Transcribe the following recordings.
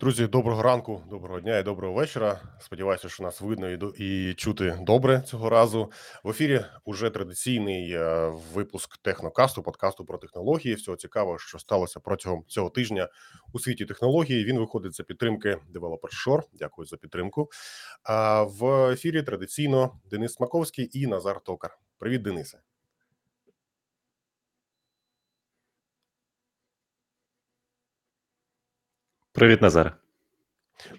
Друзі, доброго ранку, доброго дня і доброго вечора. Сподіваюся, що нас видно і до- і чути добре цього разу. В ефірі уже традиційний е, випуск технокасту, подкасту про технології. Всього цікавого, що сталося протягом цього тижня у світі технології. Він виходить за підтримки Developer Shore. Дякую за підтримку. А в ефірі традиційно Денис Смаковський і Назар Токар. Привіт, Денисе. Привіт, Назаре.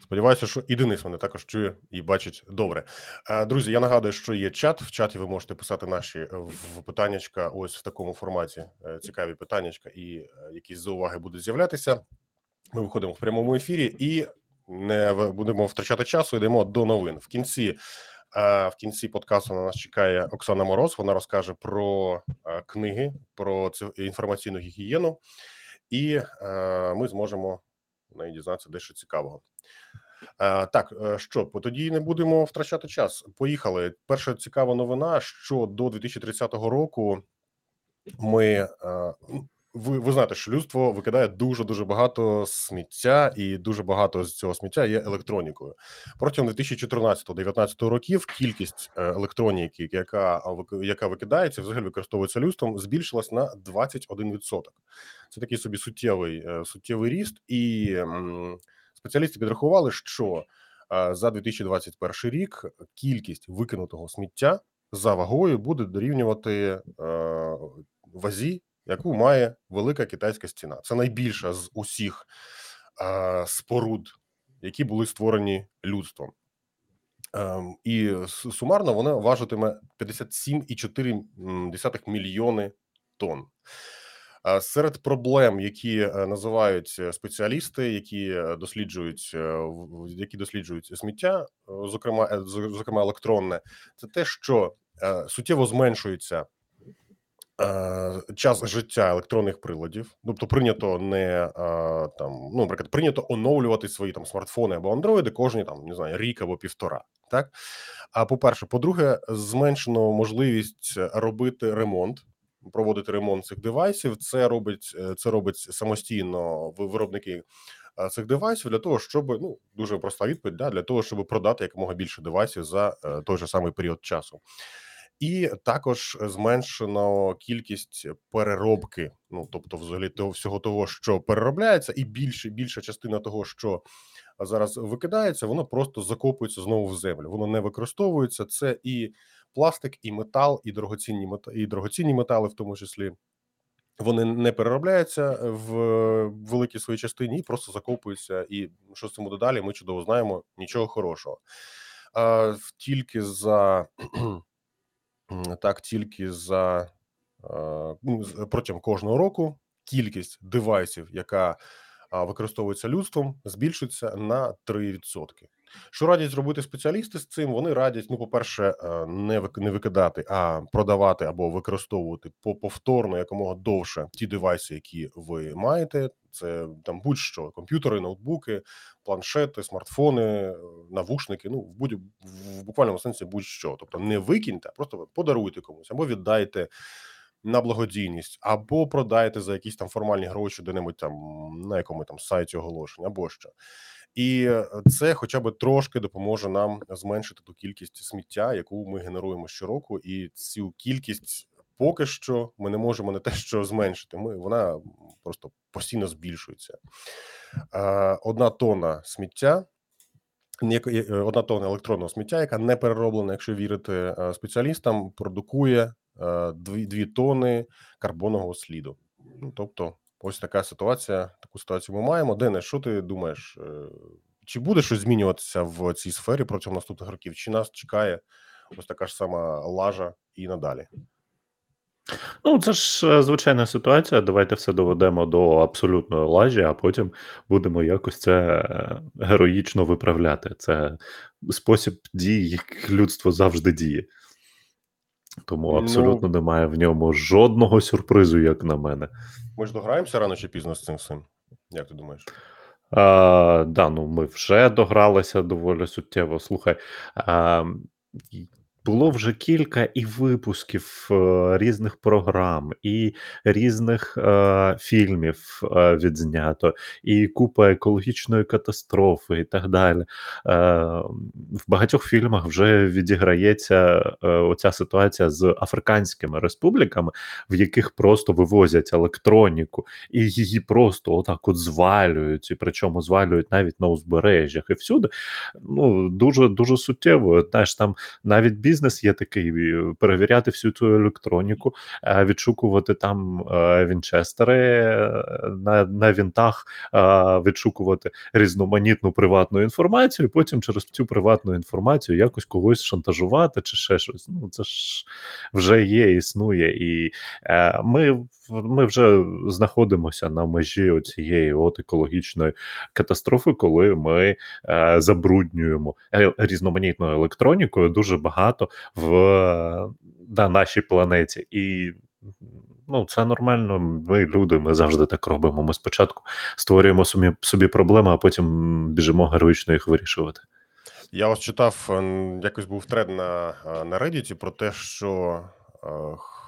Сподіваюся, що і Денис мене також чує і бачить добре. Е, Друзі, я нагадую, що є чат. В чаті ви можете писати наші е, в питаннячка. Ось в такому форматі е, цікаві питаннячка, і якісь зауваги будуть з'являтися. Ми виходимо в прямому ефірі і не будемо втрачати часу. Йдемо до новин. В кінці в кінці подкасту на нас чекає Оксана Мороз. Вона розкаже про книги, про інформаційну гігієну, і ми зможемо неї дізнатися дещо цікавого. Е, Так, е, що по- тоді не будемо втрачати час. Поїхали. Перша цікава новина, що до 2030 року ми е, ви, ви знаєте, що людство викидає дуже дуже багато сміття, і дуже багато з цього сміття є електронікою. Протягом 2014-2019 років кількість е, електроніки, яка яка викидається, взагалі використовується людством, збільшилась на 21%. Це такий собі суттєвий е, суттєвий ріст, і спеціалісти підрахували, що е, за 2021 рік кількість викинутого сміття за вагою буде дорівнювати вазі, яку має велика китайська стіна. Це найбільша з усіх е, споруд, які були створені людством. Ем, і сумарно вона важитиме 57,4 мільйони тонн. Серед проблем, які е, називають е, спеціалісти, які е, досліджують які досліджують сміття, зокрема зокрема електронне, це те, що суттєво зменшується час життя електронних приладів. Тобто прийнято не е, там, ну, наприклад, прийнято оновлювати свої там смартфони або андроїди кожні там не знаю рік або півтора. Так а по-перше, по-друге, зменшено можливість робити ремонт, проводити ремонт цих девайсів. Це робить е, це робить самостійно виробники е, цих девайсів для того, щоб ну дуже проста відповідь, да, для того, щоб продати якомога більше девайсів за е, той же самий період часу. І також зменшено кількість переробки. Ну тобто, взагалі того всього того, що переробляється, і більше більша частина того, що зараз викидається, воно просто закопується знову в землю. Воно не використовується. Це і пластик, і метал, і дорогоцінні і дорогоцінні метали, в тому числі. Вони не переробляються в великій своїй частині і просто закопуються. І що з цим буде далі? Ми чудово знаємо. Нічого хорошого. А, тільки за так, тільки за е, ну, з- протягом кожного року кількість девайсів, яка використовується людством, збільшується на 3%. Що радять зробити спеціалісти з цим? Вони радять, ну, по-перше, е, не не викидати, а продавати або використовувати повторно якомога довше ті девайси, які ви маєте. Це там будь-що: комп'ютери, ноутбуки, планшети, смартфони, е, навушники. Ну, в будь в буквальному сенсі будь-що. Тобто не викиньте, а просто подаруйте комусь або віддайте на благодійність, або продайте за якісь там формальні гроші де-небудь там на якому там сайті оголошень, або що. І е, це хоча б трошки допоможе нам зменшити ту кількість сміття, яку ми генеруємо щороку, і цю кількість поки що ми не можемо не те, що зменшити. Ми вона просто постійно збільшується. Е, Одна тонна сміття. е, Одна тонна електронного сміття, яка не перероблена, якщо вірити спеціалістам, продукує е, дві, дві тони карбонового сліду. Ну, тобто, ось така ситуація. Таку ситуацію ми маємо. Дене, що ти думаєш? е, Чи буде щось змінюватися в цій сфері протягом наступних років? Чи нас чекає ось така ж сама лажа і надалі? Ну, це ж е, звичайна ситуація. Давайте все доведемо до абсолютної лажі, а потім будемо якось це е, героїчно виправляти. Це спосіб дії, як людство завжди діє. Тому Ну- абсолютно немає в ньому жодного сюрпризу, як на мене. Ми ж дограємося рано чи пізно з цим всім? Як ти думаєш? А, да, ну ми вже догралися доволі суттєво. Слухай, а, й- було вже кілька і випусків е, різних програм, і різних е, фільмів е, відзнято, і купа екологічної катастрофи, і так далі. Е, В багатьох фільмах вже відіграється е, оця ситуація з африканськими республіками, в яких просто вивозять електроніку, і її просто отак от звалюють, і причому звалюють навіть на узбережжях і всюди. Ну дуже дуже суттєво. Знаєш, там навіть бізнес є такий: е, перевіряти всю цю електроніку, е, відшукувати там е, вінчестери на на вінтах, відшукувати різноманітну приватну інформацію, і потім через цю приватну інформацію якось когось шантажувати чи ще щось. Ну це ж вже є, існує, і ми ми вже знаходимося на межі цієї от екологічної катастрофи, коли ми забруднюємо різноманітною електронікою дуже багато в на нашій планеті. І ну, це нормально. Ми люди, ми завжди так робимо. Ми спочатку створюємо собі, собі проблеми, а потім біжимо героїчно їх вирішувати. Я ось читав, якось був тред на на Reddit про те, що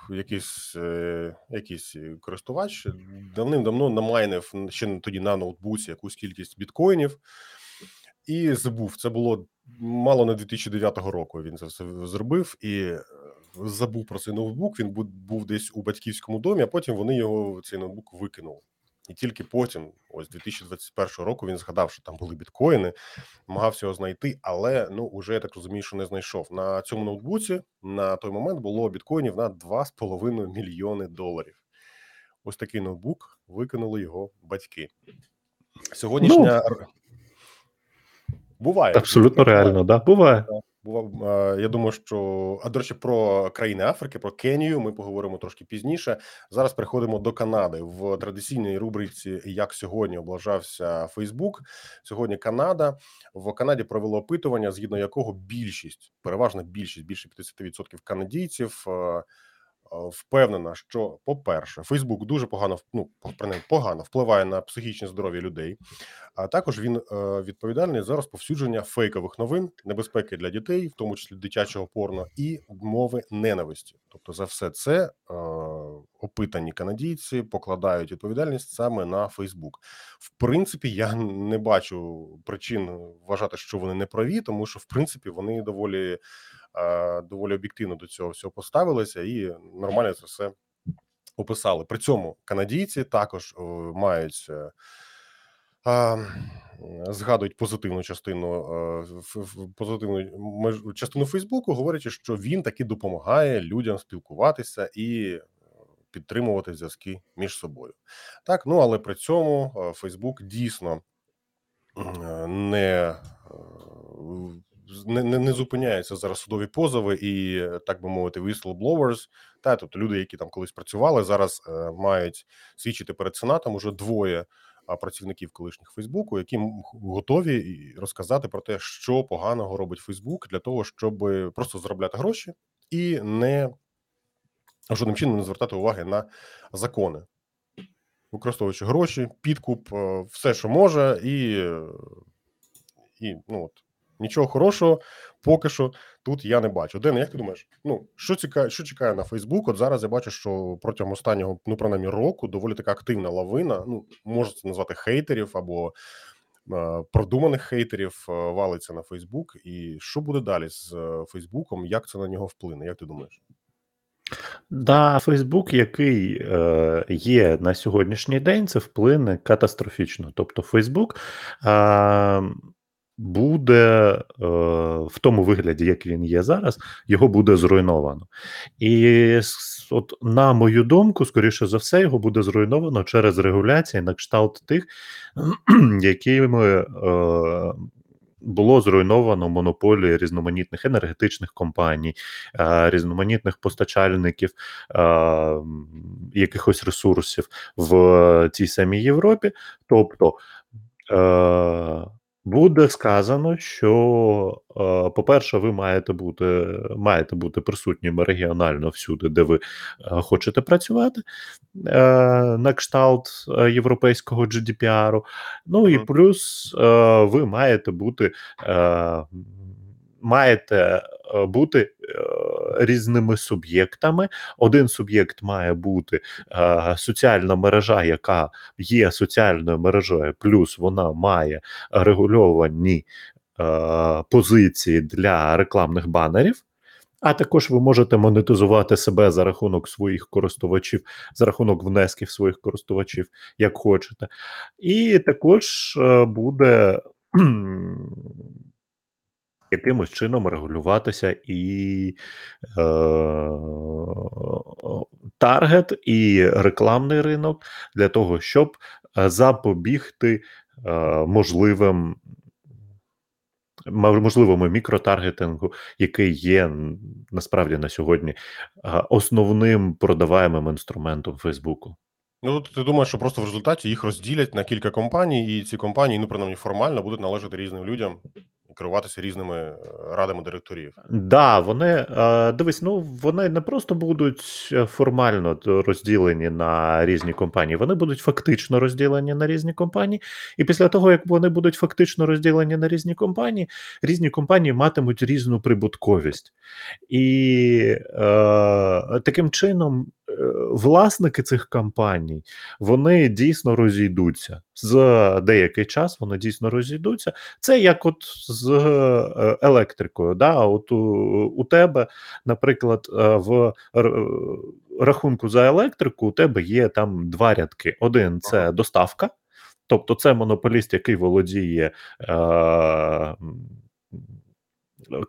якийсь е, якийсь користувач давним-давно намайнив ще тоді на ноутбуці якусь кількість біткоїнів і забув. Це було мало не 2009 року. Він це все зробив і е, забув про цей ноутбук. Він був десь у батьківському домі, а потім вони його цей ноутбук викинули. І тільки потім, ось 2021 року, він згадав, що там були біткоїни, намагався його знайти, але ну уже я так розумію, що не знайшов. На цьому ноутбуці на той момент було біткоїнів на 2,5 мільйони доларів. Ось такий ноутбук викинули його батьки. Сьогоднішня ну, Буває абсолютно реально, да буває. Бував я думаю, що а до речі, про країни Африки, про Кенію ми поговоримо трошки пізніше. Зараз переходимо до Канади в традиційній рубриці. Як сьогодні облажався Фейсбук? Сьогодні Канада в Канаді провело опитування, згідно якого більшість, переважна більшість, більше 50% канадійців впевнена, що, по-перше, Фейсбук дуже погано ну, принаймні, погано впливає на психічне здоров'я людей, а також він е, відповідальний за розповсюдження фейкових новин, небезпеки для дітей, в тому числі дитячого порно, і мови ненависті. Тобто, за все це е, опитані канадійці покладають відповідальність саме на Фейсбук. В принципі, я не бачу причин вважати, що вони не праві, тому що в принципі вони доволі доволі об'єктивно до цього всього поставилися і нормально це все описали. При цьому канадійці також мають. Е, згадують позитивну частину позитивну частину Фейсбуку, говорячи, що він таки допомагає людям спілкуватися і підтримувати зв'язки між собою. Так, ну але при цьому Фейсбук дійсно не не не, не зупиняються зараз судові позови і так би мовити, whistleblowers, та тобто люди, які там колись працювали, зараз е, мають свідчити перед сенатом уже двоє працівників колишніх Фейсбуку, які готові розказати про те, що поганого робить Фейсбук для того, щоб просто заробляти гроші і не жодним чином не звертати уваги на закони, використовуючи гроші, підкуп, е, все, що може, і і ну от Нічого хорошого поки що тут я не бачу. Ден, як ти думаєш? Ну що цікає, що чекає на Фейсбук? От зараз я бачу, що протягом останнього ну принаймні року доволі така активна лавина. Ну можна це назвати хейтерів або е, продуманих хейтерів е, валиться на Фейсбук. І що буде далі з е, Фейсбуком? Як це на нього вплине? Як ти думаєш? Да, Фейсбук, який е, є на сьогоднішній день, це вплине катастрофічно. Тобто, Фейсбук. Е, буде е, в тому вигляді, як він є зараз, його буде зруйновано. І от, на мою думку, скоріше за все, його буде зруйновано через регуляції на кшталт тих, якими. Е, було зруйновано монополії різноманітних енергетичних компаній, е, різноманітних постачальників е, якихось ресурсів в цій самій Європі. Тобто е, Буде сказано, що, е, по-перше, ви маєте бути маєте бути присутніми регіонально всюди, де ви е, хочете працювати е, на кшталт європейського GDPR. Ну і плюс ви маєте бути маєте е, бути е, різними суб'єктами. Один суб'єкт має бути е, соціальна мережа, яка є соціальною мережею, плюс вона має регульовані позиції для рекламних банерів. А також ви можете монетизувати себе за рахунок своїх користувачів, за рахунок внесків своїх користувачів, як хочете. І також буде якимось чином регулюватися і е, таргет, і рекламний ринок для того, щоб е, запобігти е, можливим можливому мікротаргетингу, який є насправді на сьогодні основним продаваємим інструментом Фейсбуку. Ну, ти думаєш, що просто в результаті їх розділять на кілька компаній, і ці компанії, ну принаймні формально, будуть належати різним людям керуватися різними е, радами директорів. Да, вони е, дивись, ну вони не просто будуть е, формально розділені на різні компанії, вони будуть фактично розділені на різні компанії. І після того, як вони будуть фактично розділені на різні компанії, різні компанії матимуть різну прибутковість. І е, таким чином власники цих компаній вони дійсно розійдуться за деякий час. Вони дійсно розійдуться. Це як от з е, електрикою. Да? От у, у тебе, наприклад, е, в рахунку за електрику у тебе є там два рядки: один це доставка. Тобто це монополіст, який володіє е,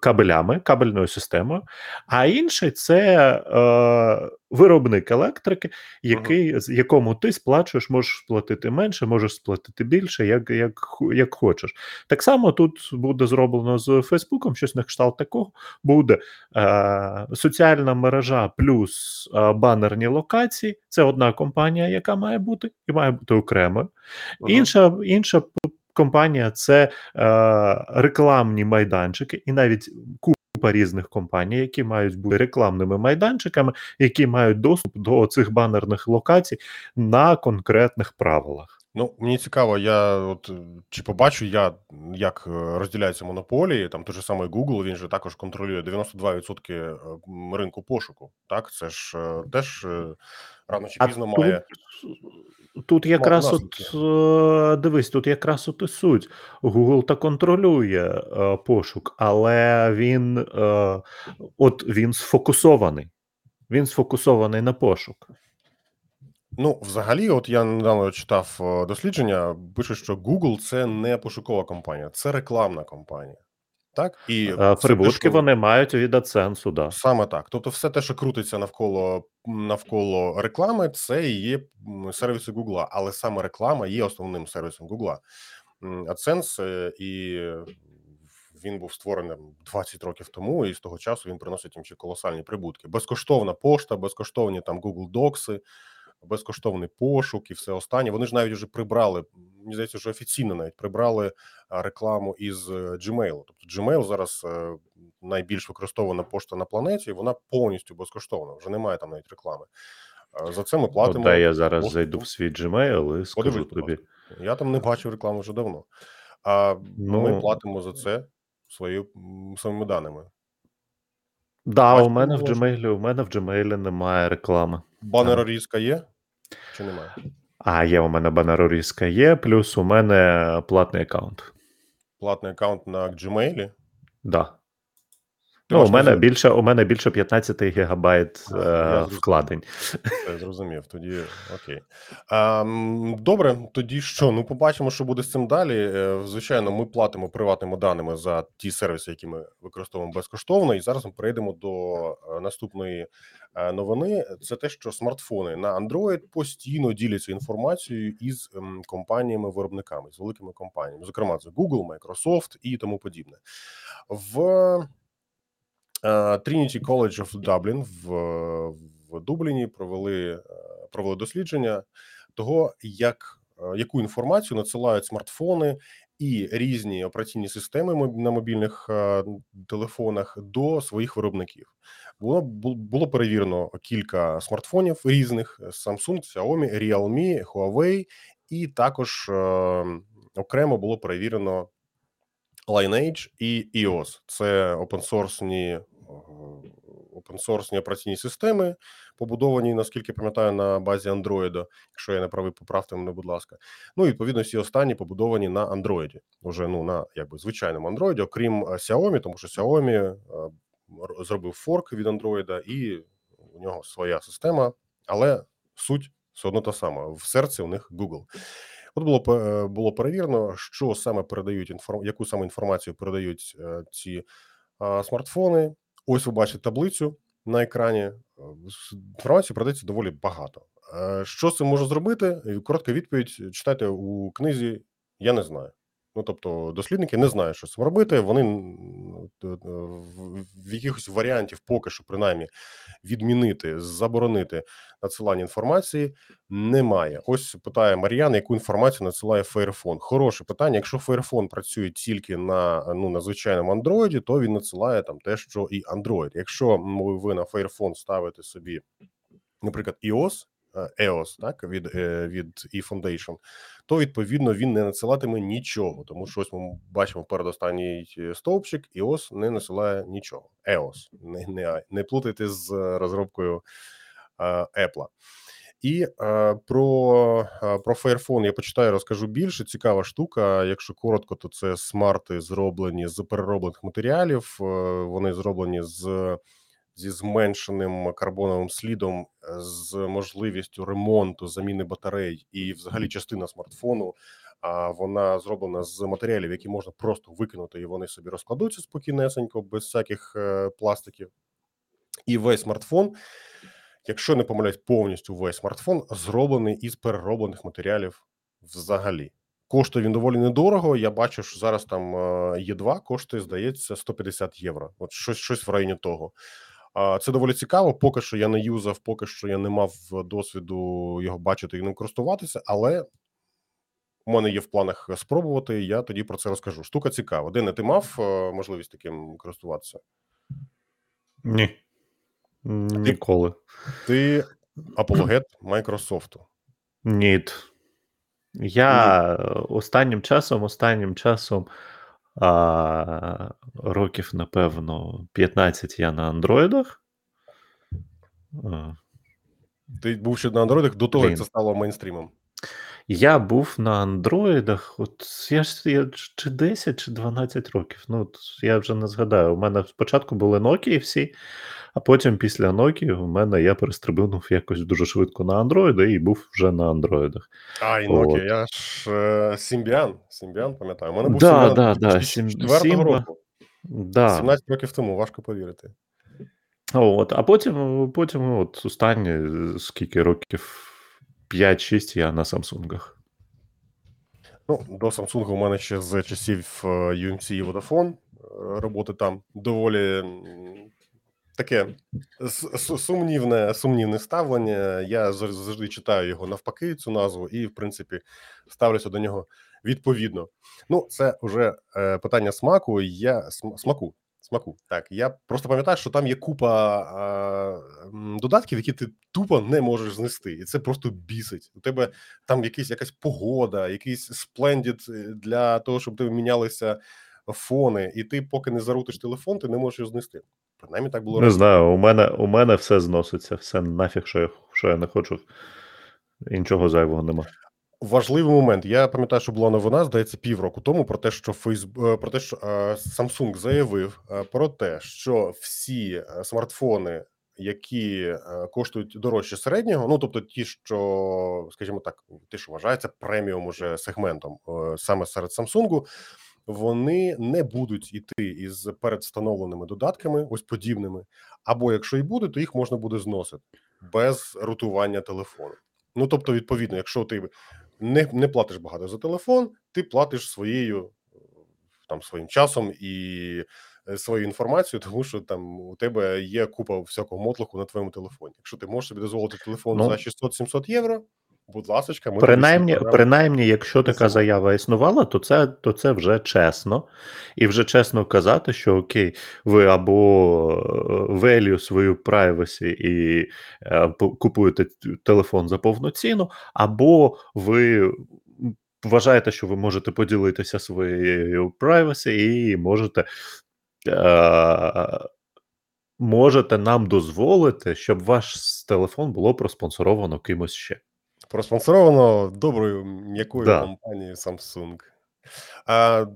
кабелями, кабельною системою, а інший це е, виробник електрики, який, з якому ти сплачуєш, можеш сплатити менше, можеш сплатити більше, як як, як хочеш. Так само тут буде зроблено з Фейсбуком, щось на кшталт такого буде е, соціальна мережа плюс е, банерні локації. Це одна компанія, яка має бути, і має бути окремою. Інша інша компанія це е, рекламні майданчики, і навіть купа різних компаній, які мають бути рекламними майданчиками, які мають доступ до цих банерних локацій на конкретних правилах. Ну, мені цікаво, я от чи побачу я, як е, розділяються монополії. Там той же самий Google, він же також контролює 92% е, ринку пошуку. Так, це ж е, теж рано чи пізно а має. Тут якраз от е, дивись, тут якраз от і суть. Google та контролює е, пошук, але він е, от він сфокусований. Він сфокусований на пошук. Ну, взагалі, от я недавно читав е, дослідження, пише, що Google це не пошукова компанія, це рекламна компанія. Так і е, прибутки те, що... вони мають від AdSense, да. саме так. Тобто, все те, що крутиться навколо навколо реклами, це і є сервіси Гугла, але саме реклама є основним сервісом Гугла. AdSense, е, і він був створений 20 років тому, і з того часу він приносить їм ще колосальні прибутки. Безкоштовна пошта, безкоштовні там Google Docs, безкоштовний пошук і все останнє. Вони ж навіть вже прибрали. Мені здається, що офіційно навіть прибрали рекламу із е, Gmail. Тобто Gmail зараз е, найбільш використована пошта на планеті. і Вона повністю безкоштовна. Вже немає там навіть реклами. За це ми платимо. От, я зараз пошту. зайду в свій Gmail і скажу Подивись, тобі. Я там не бачив рекламу вже давно. А ну, ми платимо за це свої, своїми даними. Да, у мене в Gmail, у мене в Gmail немає реклами. Банерорізка є? Чи немає? А, є у мене банерорізка є, плюс у мене платний аккаунт. Платний аккаунт на Gmail? Да. Ну, у мене більше у мене більше 15 гігабайт е, вкладень. Я зрозумів, тоді окей. А, Добре, тоді що? Ну, побачимо, що буде з цим далі. Е, звичайно, ми платимо приватними даними за ті сервіси, які ми використовуємо безкоштовно. І зараз ми перейдемо до е, наступної е, новини. Це те, що смартфони на Android постійно діляться інформацією із компаніями-виробниками, з великими компаніями, зокрема, це Google, Microsoft і тому подібне. В Trinity College of Dublin в в Дубліні провели е, провели дослідження того, як е, яку інформацію надсилають смартфони і різні операційні системи на мобільних е, телефонах до своїх виробників. Було було перевірено кілька смартфонів різних: Samsung, Xiaomi, Realme, Huawei, і також окремо було перевірено Lineage і EOS. Це опенсорсні опенсорсні операційні системи, побудовані, наскільки пам'ятаю, на базі Android. Якщо я не правий, поправте мене, будь ласка. Ну і відповідно всі останні побудовані на Android. Уже ну на якби звичайному Android, окрім Xiaomi, тому що Xiaomi зробив форк від Android, і у нього своя система, але суть все одно та сама. В серці у них Google. От було було перевірено, що саме передають інформ... яку саме інформацію передають ці смартфони. Ось ви бачите таблицю на екрані. Інформації продається доволі багато. Що це можна зробити? Коротка відповідь читайте у книзі. Я не знаю. Ну тобто, дослідники не знають, що з цим робити. Вони в якихось варіантів, поки що, принаймні, відмінити, заборонити надсилання інформації немає. Ось питає Мар'ян, яку інформацію надсилає Fairphone. Хороше питання. Якщо Fairphone працює тільки на ну на звичайному Android, то він надсилає там те, що і Android. Якщо ви на Fairphone ставите собі, наприклад, iOS, EOS, так від від eFoundation, то відповідно він не надсилатиме нічого, тому що ось ми бачимо передостанній стовпчик, EOS не насилає нічого. EOS, не не, не плутайте з розробкою Apple. І е, про про Fairphone я почитаю, розкажу більше. Цікава штука. Якщо коротко, то це смарти зроблені з перероблених матеріалів. Вони зроблені з зі зменшеним карбоновим слідом, е, з можливістю ремонту, заміни батарей, і, взагалі, частина смартфону. А вона зроблена з матеріалів, які можна просто викинути, і вони собі розкладуться спокійнесенько, без всяких е, пластиків. І весь смартфон, якщо не помиляюсь, повністю весь смартфон зроблений із перероблених матеріалів взагалі. Коштує він доволі недорого. Я бачу, що зараз там Е2 коштує, здається, 150 євро. От щось щось в районі того. Це доволі цікаво. Поки що я не юзав, поки що я не мав досвіду його бачити і ним користуватися, але у мене є в планах спробувати. Я тоді про це розкажу. Штука цікава. Дене, ти мав е, можливість таким користуватися? Ні. Ніколи. Ти, ти апологет Майкрософту? Ні. Я останнім часом, останнім часом. А, Років, напевно, 15 я на андроїдах. Ти був ще на андроїдах до того, як це стало мейнстрімом. Я був на андроїдах, от я ж я, чи 10, чи 12 років. Ну, от я вже не згадаю. У мене спочатку були Nokia всі, а потім після Nokia у мене я перестрибнув якось дуже швидко на андроїди і був вже на андроїдах. А, і Nokia, От. я ж е, Сімбіан. Сімбіан, пам'ятаю. У мене був Да, Сімбіан да, да, 2004 Сімба. року. Да. 17 років тому, важко повірити. От, а потім, потім от останні скільки років 5-6 я на Самсунгах. Ну, до Samsung у мене ще з часів е, UMC і Vodafone е, роботи там доволі таке сумнівне сумнівне ставлення. Я завжди читаю його навпаки, цю назву, і в принципі ставлюся до нього відповідно. Ну, це вже е, питання смаку. Я смаку. Смаку, так я просто пам'ятаю, що там є купа а, додатків, які ти тупо не можеш знести, і це просто бісить. У тебе там якийсь якась погода, якийсь сплендід для того, щоб тебе мінялися фони, і ти, поки не зарутиш телефон, ти не можеш його знести. Принаймні так було Не знаю, у мене у мене все зноситься, все нафіг, що я що я не хочу. Нічого зайвого нема. Важливий момент. Я пам'ятаю, що була новина, здається, півроку тому про те, що Фейсбук про те, що Samsung заявив про те, що всі смартфони, які коштують дорожче середнього, ну тобто ті, що, скажімо так, ті, що вважаються преміум уже сегментом саме серед Samsung, вони не будуть іти із передвстановленими додатками, ось подібними. Або якщо і буде, то їх можна буде зносити без рутування телефону. Ну тобто, відповідно, якщо ти не не платиш багато за телефон, ти платиш своєю там своїм часом і е, свою інформацію, тому що там у тебе є купа всякого мотлуху на твоєму телефоні. Якщо ти можеш собі дозволити телефон ну, за 600-700 євро, Будь ласка, ми принаймні, принаймні, якщо така заява існувала, то це то це вже чесно. І вже чесно казати, що окей, ви або value свою privacy і е, купуєте телефон за повну ціну, або ви вважаєте, що ви можете поділитися своєю privacy і можете, е, можете нам дозволити, щоб ваш телефон було проспонсоровано кимось ще. Проспонсоровано доброю м'якою Да. компанією Samsung. А,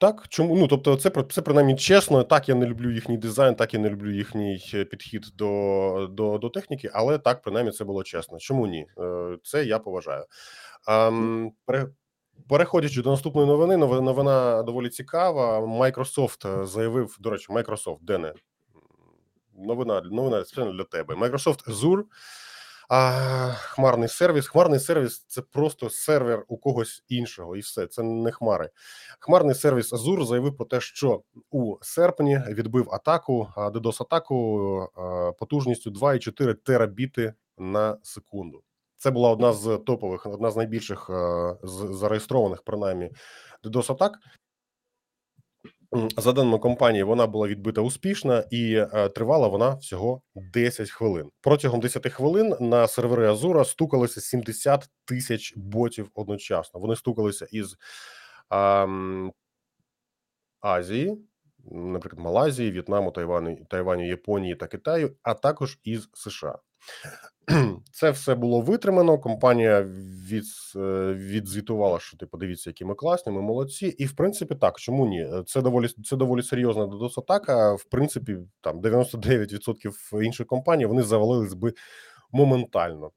так, чому? Ну, тобто, це це принаймні чесно. Так, я не люблю їхній дизайн, так я не люблю їхній е, підхід до до, до техніки, але так, принаймні, це було чесно. Чому ні? Е, Це я поважаю. Ам, пере, переходячи до наступної новини, нови- новина доволі цікава. Microsoft е, заявив, до речі, Microsoft, Дене, новина, новина спеціально для тебе. Microsoft Azure а, хмарний сервіс. Хмарний сервіс це просто сервер у когось іншого, і все. Це не хмари. Хмарний сервіс Azure заявив про те, що у серпні відбив атаку DDoS атаку потужністю 2,4 терабіти на секунду. Це була одна з топових, одна з найбільших зареєстрованих, принаймні, DDoS атак. За даними компанії, вона була відбита успішно і е, тривала вона всього 10 хвилин. Протягом 10 хвилин на сервери Азура стукалося 70 тисяч ботів одночасно. Вони стукалися із ам, Азії, наприклад, Малайзії, В'єтнаму, Тайвану, Тайваню, Японії та Китаю, а також із США. Це все було витримано. Компанія від, е, відзвітувала, що ти подивіться, які ми класні, ми молодці. І в принципі, так чому ні? Це доволі це доволі серйозна додос атака. В принципі, там 99% інших компаній вони завалились би моментально.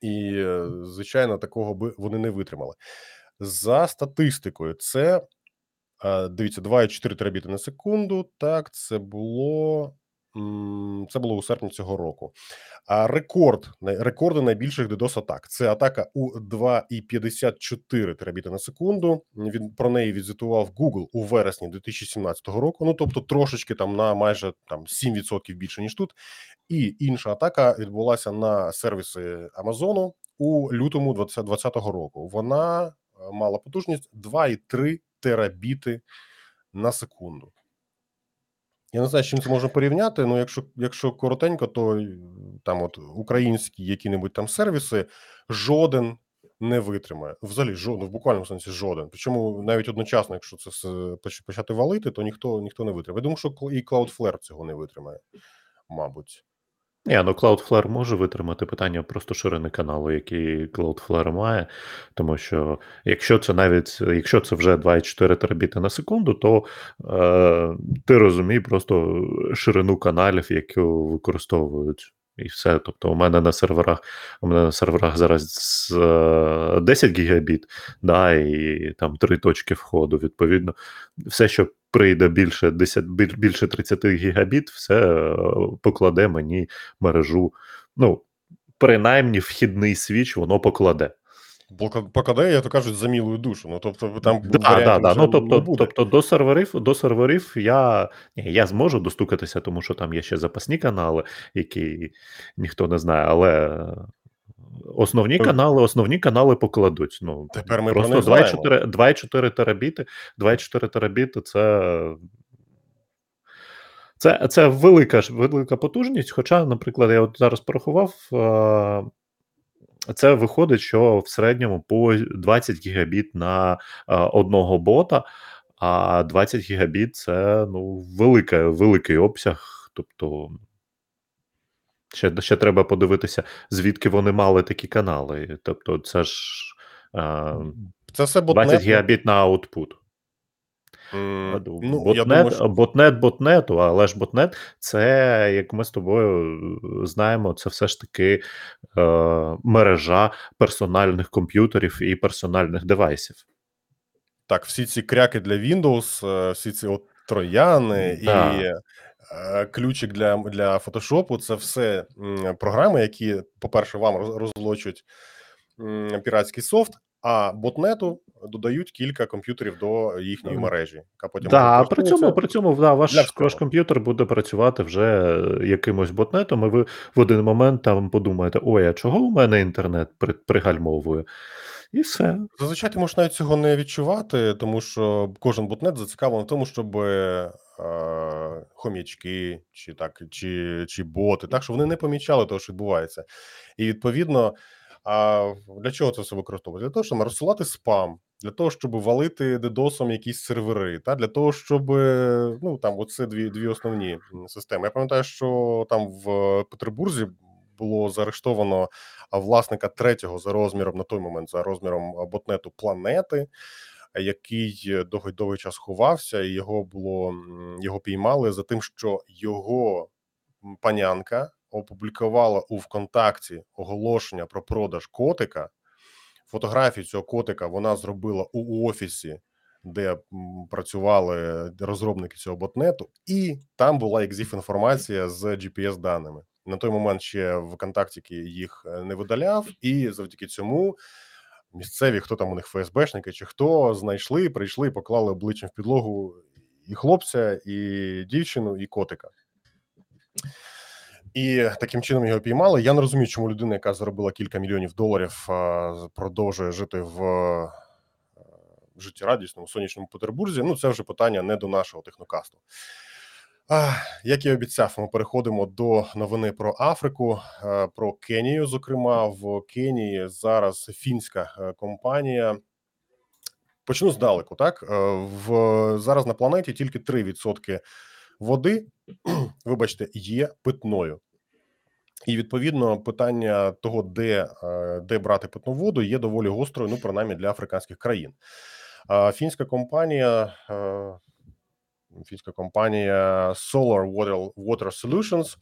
І, е, звичайно, такого би вони не витримали. За статистикою, це е, дивіться, 2,4 терабіти на секунду. Так, це було. Це було у серпні цього року. А рекорд рекорди найбільших DDoS атак. Це атака у 2,54 терабіти на секунду. Він про неї відзвітував Google у вересні 2017 року. Ну тобто, трошечки там на майже там 7% більше ніж тут. І інша атака відбулася на сервіси Амазону у лютому 2020 року. Вона е, мала потужність 2,3 терабіти на секунду. Я не знаю, з чим це можна порівняти. Ну, якщо якщо коротенько, то там от українські які-небудь там сервіси жоден не витримає. Взагалі, жоден, в буквальному сенсі жоден. Причому навіть одночасно, якщо це почати валити, то ніхто ніхто не витримає. Я думаю, що і Cloudflare цього не витримає, мабуть. Ні, ну Cloudflare може витримати питання просто ширини каналу, який Cloudflare має. Тому що якщо це навіть якщо це вже 2,4 терабіти на секунду, то е, ти розумій просто ширину каналів, яку використовують. І все. Тобто, у мене на серверах, у мене на серверах зараз е, 10 гігабіт, да, і там три точки входу. Відповідно, все, що прийде більше 10, більше 30 гігабіт, все е, покладе мені мережу. Ну, принаймні, вхідний свіч воно покладе. Покладає, як то кажуть, за мілою душу. Ну тобто, там Да, да, да. Ну, тобто, буде. тобто до серверів, до серверів я, ні, я зможу достукатися, тому що там є ще запасні канали, які ніхто не знає, але е, основні Ну, канали, основні канали покладуть. Ну, Тепер ми просто 2,4 2,4 терабіти, 2,4 терабіти це. Це, це велика велика потужність. Хоча, наприклад, я от зараз порахував, е, це виходить, що в середньому по 20 гігабіт на е, одного бота, а 20 гігабіт це ну, велика, великий обсяг. Тобто ще, ще треба подивитися, звідки вони мали такі канали. Тобто, це ж е, Це все 20 гігабіт на аутпут. М, Ну, я ботнет, що ботнет ботнету, але ж ботнет це, як ми з тобою е, знаємо, це все ж таки е, мережа персональних комп'ютерів і персональних девайсів. так, всі ці кряки для Windows, е, всі ці от трояни Да. і е, ключик для, для фотошопу це все м, програми, які, по-перше, вам роз- розлочують піратський софт, а ботнету додають кілька комп'ютерів до їхньої мережі, яка потім Да, при цьому, при цьому да, ваш, ваш комп'ютер буде працювати вже е, якимось ботнетом, і ви в один момент там подумаєте: ой, а чого у мене інтернет при, пригальмовує? І все. Зазвичай ти можеш навіть цього не відчувати, тому що кожен ботнет зацікавлений в тому, щоб е, хом'ячки чи так, чи, чи боти, так, щоб вони не помічали того, що відбувається. І відповідно А для чого це все використовувати? Для того, щоб розсилати спам, для того, щоб валити дедосом якісь сервери, та для того, щоб ну там оце дві дві основні системи. Я пам'ятаю, що там в Петербурзі було заарештовано власника третього за розміром на той момент за розміром ботнету планети. Який довгий довгий час ховався, і його було його піймали за тим, що його панянка опублікувала у ВКонтакті оголошення про продаж котика. Фотографію цього котика вона зробила у офісі, де працювали розробники цього ботнету, і там була екзіф інформація з gps даними. На той момент ще ВКонтакті їх е, не видаляв, і завдяки цьому місцеві, хто там у них ФСБшники, чи хто знайшли, прийшли, поклали обличчям в підлогу і хлопця, і дівчину, і котика. І таким чином його піймали. Я не розумію, чому людина, яка заробила кілька мільйонів доларів, продовжує жити в е, життєрадісному сонячному Петербурзі. Ну, це вже питання не до нашого технокасту. Як і обіцяв, ми переходимо до новини про Африку, е, про Кенію. Зокрема, в Кенії зараз фінська е, компанія. Почну здалеку. Так в зараз на планеті тільки 3% води, вибачте, є питною. І відповідно питання того, де е, де брати питну воду, є доволі гострою, ну принаймні для африканських країн. Фінська компанія е, фінська компанія Solar Water, Water Solutions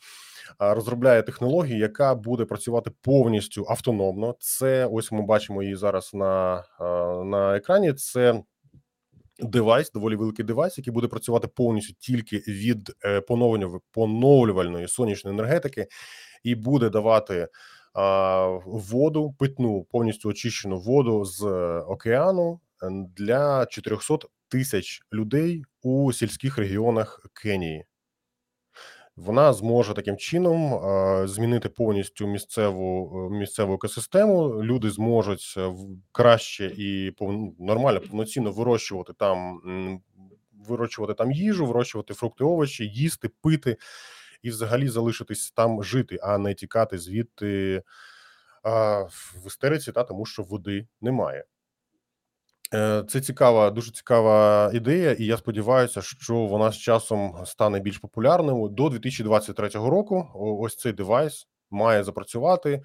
розробляє технологію, яка буде працювати повністю автономно. Це ось ми бачимо її зараз на, е, на екрані. Це девайс, доволі великий девайс, який буде працювати повністю тільки від е, поновлення поновлювальної сонячної енергетики, і буде давати а, воду, питну повністю очищену воду з океану для 400 тисяч людей у сільських регіонах Кенії. Вона зможе таким чином е, змінити повністю місцеву е, місцеву екосистему. Люди зможуть е, краще і ну, нормально повноцінно вирощувати там, вирощувати там їжу, вирощувати фрукти, овочі, їсти, пити і взагалі залишитись там жити, а не тікати звідти в істериці, та тому що води немає. Е, це цікава, дуже цікава ідея, і я сподіваюся, що вона з часом стане більш популярною до 2023 року. Ось цей девайс має запрацювати.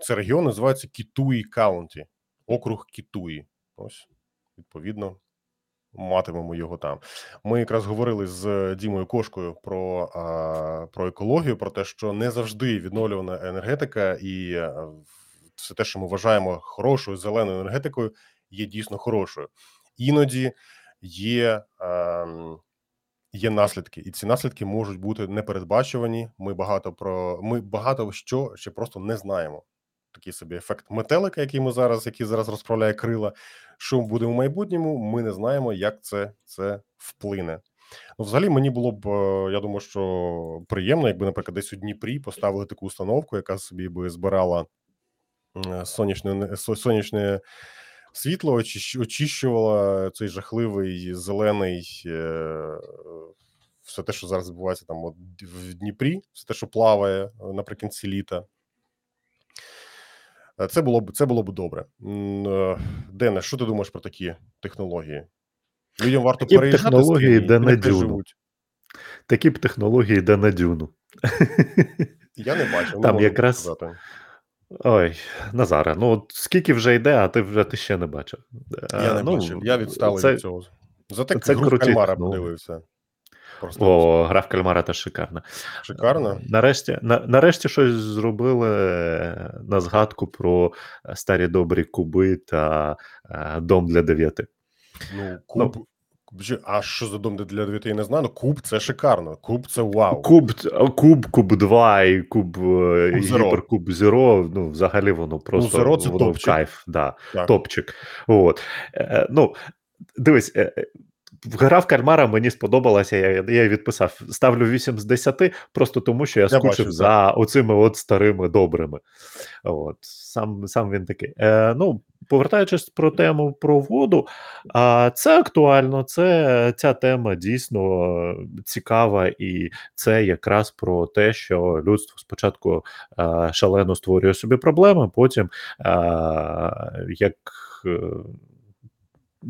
Це регіон називається Кітуї Каунті, округ Кітуї. Ось відповідно матимемо його там. Ми якраз говорили з Дімою Кошкою про про екологію, про те, що не завжди відновлювана енергетика і все те, що ми вважаємо хорошою зеленою енергетикою, є дійсно хорошою. Іноді є ем, є наслідки, і ці наслідки можуть бути непередбачувані. Ми багато про ми багато що ще просто не знаємо. Такий собі ефект метелика, який ми зараз, який зараз розправляє крила. Що буде в майбутньому? Ми не знаємо, як це це вплине. Ну, взагалі, мені було б е, я думаю, що приємно, якби, наприклад, десь у Дніпрі поставили таку установку, яка собі би збирала сонячне сонячне світло, очищувало цей жахливий зелений. Е, все те, що зараз відбувається там от в Дніпрі, все те, що плаває е, наприкінці літа. Е, це було б це було б добре. Дене, що ти думаєш про такі технології? Людям варто такі переїжджати технології, де на дюну. Такі б технології, де на дюну. Я не бачу. Там якраз сказати. Ой, Назаре, ну от скільки вже йде, а ти вже ти ще не бачив. Я не ну, бачив, я відсталий це, від цього. Зате це гру круті, кальмара ну. подивився. Просто О, гра в кальмара теж шикарна. Шикарно? Нарешті на, нарешті щось зробили на згадку про старі добрі куби та дом для дев'яти. Ну, куб, ну, а що за дом для дев'яти, я не знаю. Ну, Куб це шикарно. Куб це вау. Куб, Куб, Куб 2 і Куб, е, Куб Гіперкуб Зеро. Ну, взагалі воно ну, просто ну, Zero це воно топчик. кайф. Да, так. Топчик. От. Е, ну, Дивись, е, Гра в кальмара мені сподобалася, я я відписав. Ставлю 8 з 10, просто тому що я, я скучив бачу, за оцими от старими добрими. От, Сам сам він такий. Е, Ну, повертаючись про тему про воду, а це актуально. Це ця тема дійсно цікава, і це якраз про те, що людство спочатку а, шалено створює собі проблеми, потім а, як.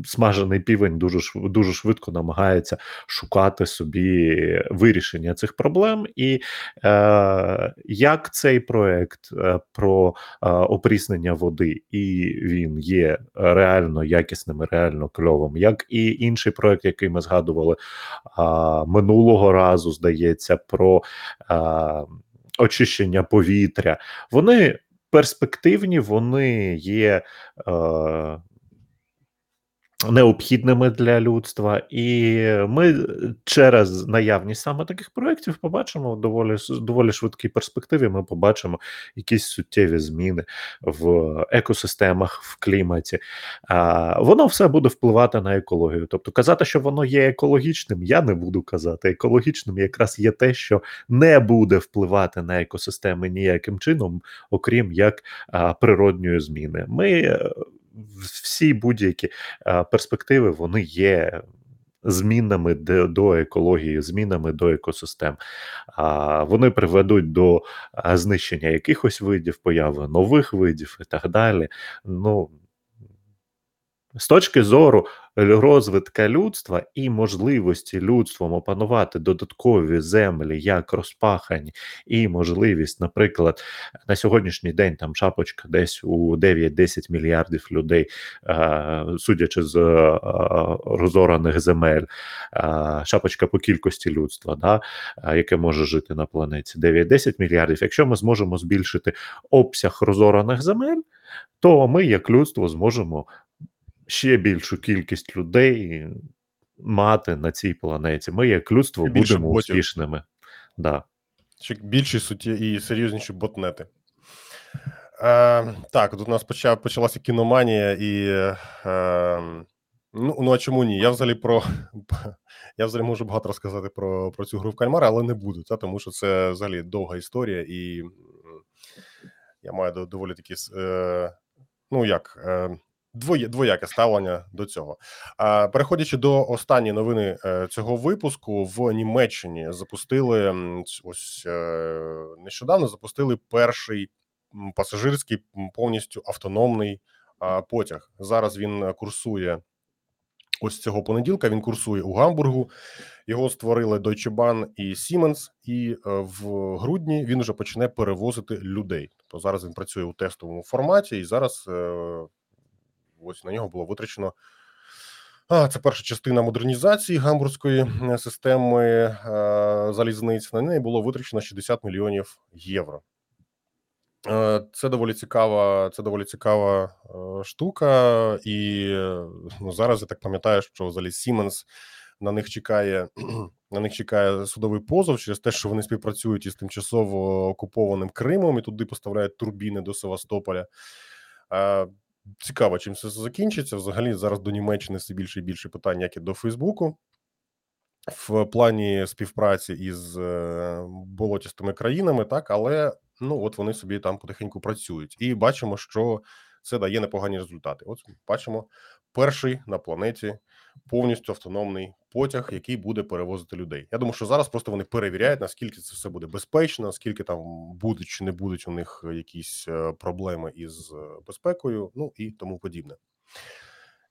Смажений півень дуже дуже швидко намагається шукати собі вирішення цих проблем, і е, як цей проект е, про е, опріснення води, і він є реально якісним, реально кльовим, як і інший проект, який ми згадували е, минулого разу, здається, про е, очищення повітря, вони. Перспективні, вони є е, необхідними для людства, і ми через наявність саме таких проєктів побачимо доволі доволі швидкій перспективі. Ми побачимо якісь суттєві зміни в екосистемах, в кліматі. А, Воно все буде впливати на екологію. Тобто, казати, що воно є екологічним, я не буду казати. Екологічним якраз є те, що не буде впливати на екосистеми ніяким чином, окрім як а, природньої зміни. Ми всі будь-які перспективи вони є. Змінами до екології, змінами до екосистем, вони приведуть до знищення якихось видів, появи нових видів і так далі. Ну з точки зору розвитка людства і можливості людством опанувати додаткові землі як розпахані, і можливість, наприклад, на сьогоднішній день там шапочка десь у 9-10 мільярдів людей, судячи з розораних земель, шапочка по кількості людства, да, яке може жити на планеті, 9-10 мільярдів. Якщо ми зможемо збільшити обсяг розораних земель, то ми, як людство, зможемо ще більшу кількість людей мати на цій планеті. Ми, як людство, більше будемо ботів. успішними. Да. Ще більші суті і серйозніші ботнети. Е, так, тут у нас почав, почалася кіноманія, і е, ну, ну а чому ні? Я взагалі про я взагалі можу багато розказати про про цю гру в кальмара, але не буду, та, тому що це взагалі довга історія, і я маю доволі такі, е, ну як. Е, Двоє двояке ставлення до цього. Переходячи до останньої новини е, цього випуску, в Німеччині запустили ось е, нещодавно. Запустили перший пасажирський повністю автономний потяг. Зараз він курсує ось цього понеділка. Він курсує у Гамбургу. Його створили Deutsche Bahn і Siemens, і е, в грудні він вже почне перевозити людей. Тобто зараз він працює у тестовому форматі, і зараз Ось на нього було витрачено. А, Це перша частина модернізації гамбурзької е, системи е, залізниць. На неї було витрачено 60 мільйонів євро. Е, це доволі цікава. Це доволі цікава е, штука, і ну, зараз я так пам'ятаю, що взагалі Siemens на них чекає на них чекає судовий позов через те, що вони співпрацюють із тимчасово окупованим Кримом і туди поставляють турбіни до Севастополя. Цікаво, чим це закінчиться. Взагалі, зараз до Німеччини все більше і більше питань, як і до Фейсбуку. В плані співпраці із е, болотістими країнами, так, але ну от вони собі там потихеньку працюють, і бачимо, що це дає непогані результати. От бачимо перший на планеті повністю автономний потяг, який буде перевозити людей. Я думаю, що зараз просто вони перевіряють, наскільки це все буде безпечно, наскільки там будуть чи не будуть у них якісь е, проблеми із е, безпекою, ну і тому подібне.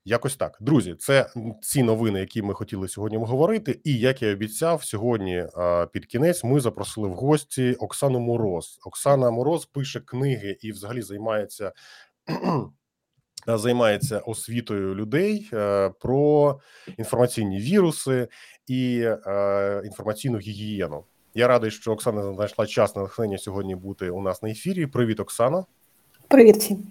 Якось так, друзі, це ці новини, які ми хотіли сьогодні говорити. І як я обіцяв, сьогодні під кінець ми запросили в гості Оксану Мороз. Оксана Мороз пише книги і, взагалі, займається Е, займається освітою людей е, про інформаційні віруси і е, інформаційну гігієну. Я радий, що Оксана знайшла час на натхнення сьогодні бути у нас на ефірі. Привіт, Оксана. Привіт всім.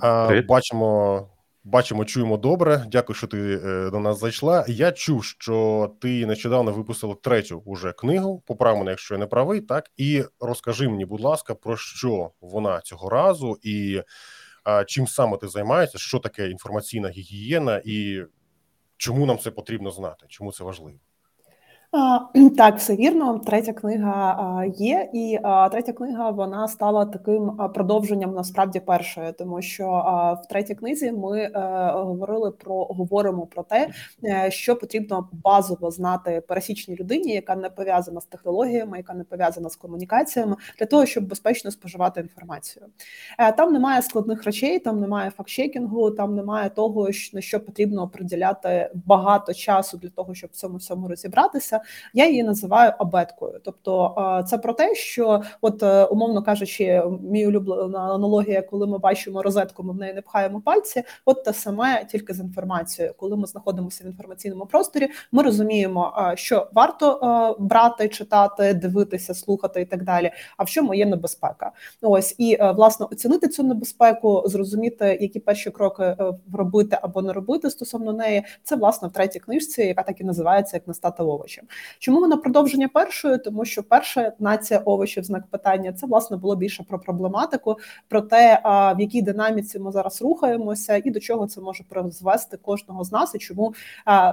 Привіт. Бачимо, бачимо, чуємо добре. Дякую, що ти до нас зайшла. Я чув, що ти нещодавно випустила третю уже книгу. Поправ мене, якщо я не правий, так і розкажи мені, будь ласка, про що вона цього разу і чим саме ти займаєшся, що таке інформаційна гігієна, і чому нам це потрібно знати? Чому це важливо? Так, все вірно. Третя книга є, і третя книга вона стала таким продовженням насправді першої, тому що в третій книзі ми е, говорили про говоримо про те, е, що потрібно базово знати пересічній людині, яка не пов'язана з технологіями, яка не пов'язана з комунікаціями, для того, щоб безпечно споживати інформацію. Е, там немає складних речей, там немає фактчекінгу, там немає того, на що потрібно приділяти багато часу для того, щоб в цьому всьому розібратися. Я її називаю абеткою. Тобто це про те, що, от е, умовно кажучи, мій улюблена аналогія, коли ми бачимо розетку, ми в неї не пхаємо пальці. От те саме тільки з інформацією. Коли ми знаходимося в інформаційному просторі, ми розуміємо, що варто брати, читати, дивитися, слухати і так далі. А в чому є небезпека? Ось і е, власне оцінити цю небезпеку, зрозуміти, які перші кроки е, робити або не робити стосовно неї. Це власне в третій книжці, яка так і називається як не стати овочем. Чому вона продовження першої? Тому що перша нація овочів, знак питання, це власне було більше про проблематику, про те, в якій динаміці ми зараз рухаємося, і до чого це може призвести кожного з нас, і чому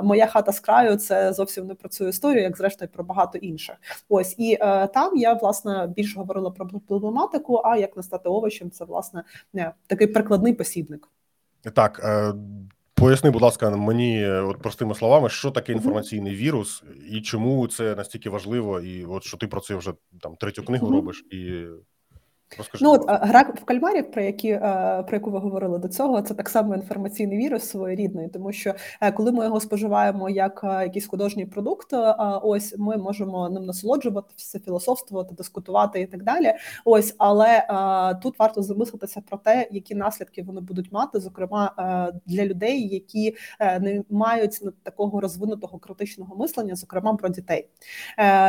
моя хата з краю це зовсім не про цю історію, як зрештою про багато інших. Ось і е, там я власне більше говорила про проблематику. А як не стати овочем, це власне не такий прикладний посібник. Так, е, Поясни, будь ласка, мені от простими словами, що таке інформаційний вірус, і чому це настільки важливо, і от що ти про це вже там третю книгу робиш і Розкажи. Ну от гра в кальмарів, про які е, про яку ви говорили до цього, це так само інформаційний вірус своєрідний, тому що е, коли ми його споживаємо як е, якийсь художній продукт, ось ми можемо ним насолоджуватися, філософствувати, дискутувати і так далі. Ось, але тут варто замислитися про те, які наслідки вони будуть мати, зокрема для людей, які не мають такого розвинутого критичного мислення, зокрема про дітей.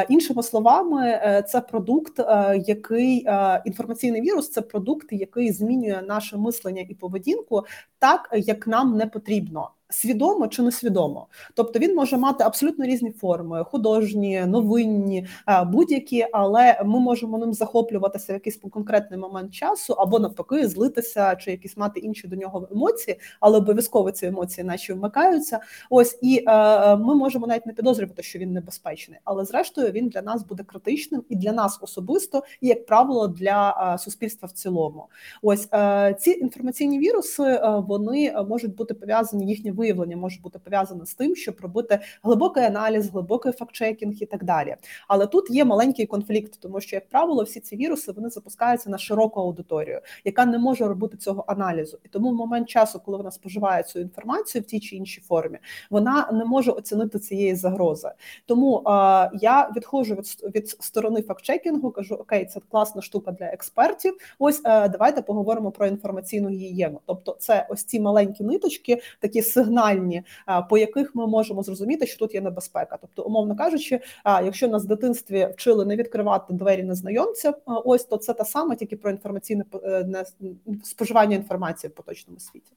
Іншими словами, це продукт, який інформаційний інформаційний вірус це продукт, який змінює наше мислення і поведінку так, як нам не потрібно свідомо чи несвідомо. Тобто він може мати абсолютно різні форми: художні, новинні, е, будь-які, але ми можемо ним захоплюватися в якийсь конкретний момент часу, або навпаки, злитися, чи якісь мати інші до нього емоції, але обов'язково ці емоції наші вмикаються. Ось і е, ми можемо навіть не підозрювати, що він небезпечний, але зрештою він для нас буде критичним і для нас особисто, і як правило, для е, суспільства в цілому. Ось е, ці інформаційні віруси е, вони можуть бути пов'язані їхні виявлення може бути пов'язане з тим, щоб робити глибокий аналіз, глибокий фактчекінг і так далі. Але тут є маленький конфлікт, тому що, як правило, всі ці віруси вони запускаються на широку аудиторію, яка не може робити цього аналізу. І тому в момент часу, коли вона споживає цю інформацію в тій чи іншій формі, вона не може оцінити цієї загрози. Тому е, я відходжу від від сторони фактчекінгу, кажу: Окей, це класна штука для експертів. Ось е, давайте поговоримо про інформаційну гігієну. Тобто, це ось ці маленькі ниточки, такі сигнали сигнальні, по яких ми можемо зрозуміти, що тут є небезпека. Тобто, умовно кажучи, якщо нас в дитинстві вчили не відкривати двері незнайомця, ось то це та саме тільки про інформаційне е, споживання інформації в поточному світі.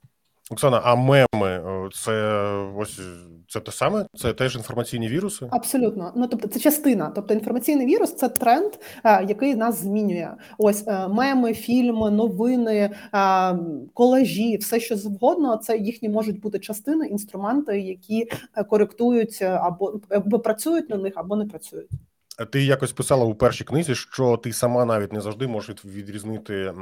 Оксана, а меми це ось це те саме? Це теж інформаційні віруси? Абсолютно. Ну тобто, це частина. Тобто, інформаційний вірус це тренд, е, який нас змінює. Ось е, меми, фільми, новини, е, колажі, все що завгодно. Це їхні можуть бути частини, інструменти, які коректують або або працюють на них, або не працюють. Ти якось писала у першій книзі, що ти сама навіть не завжди можеш відрізнити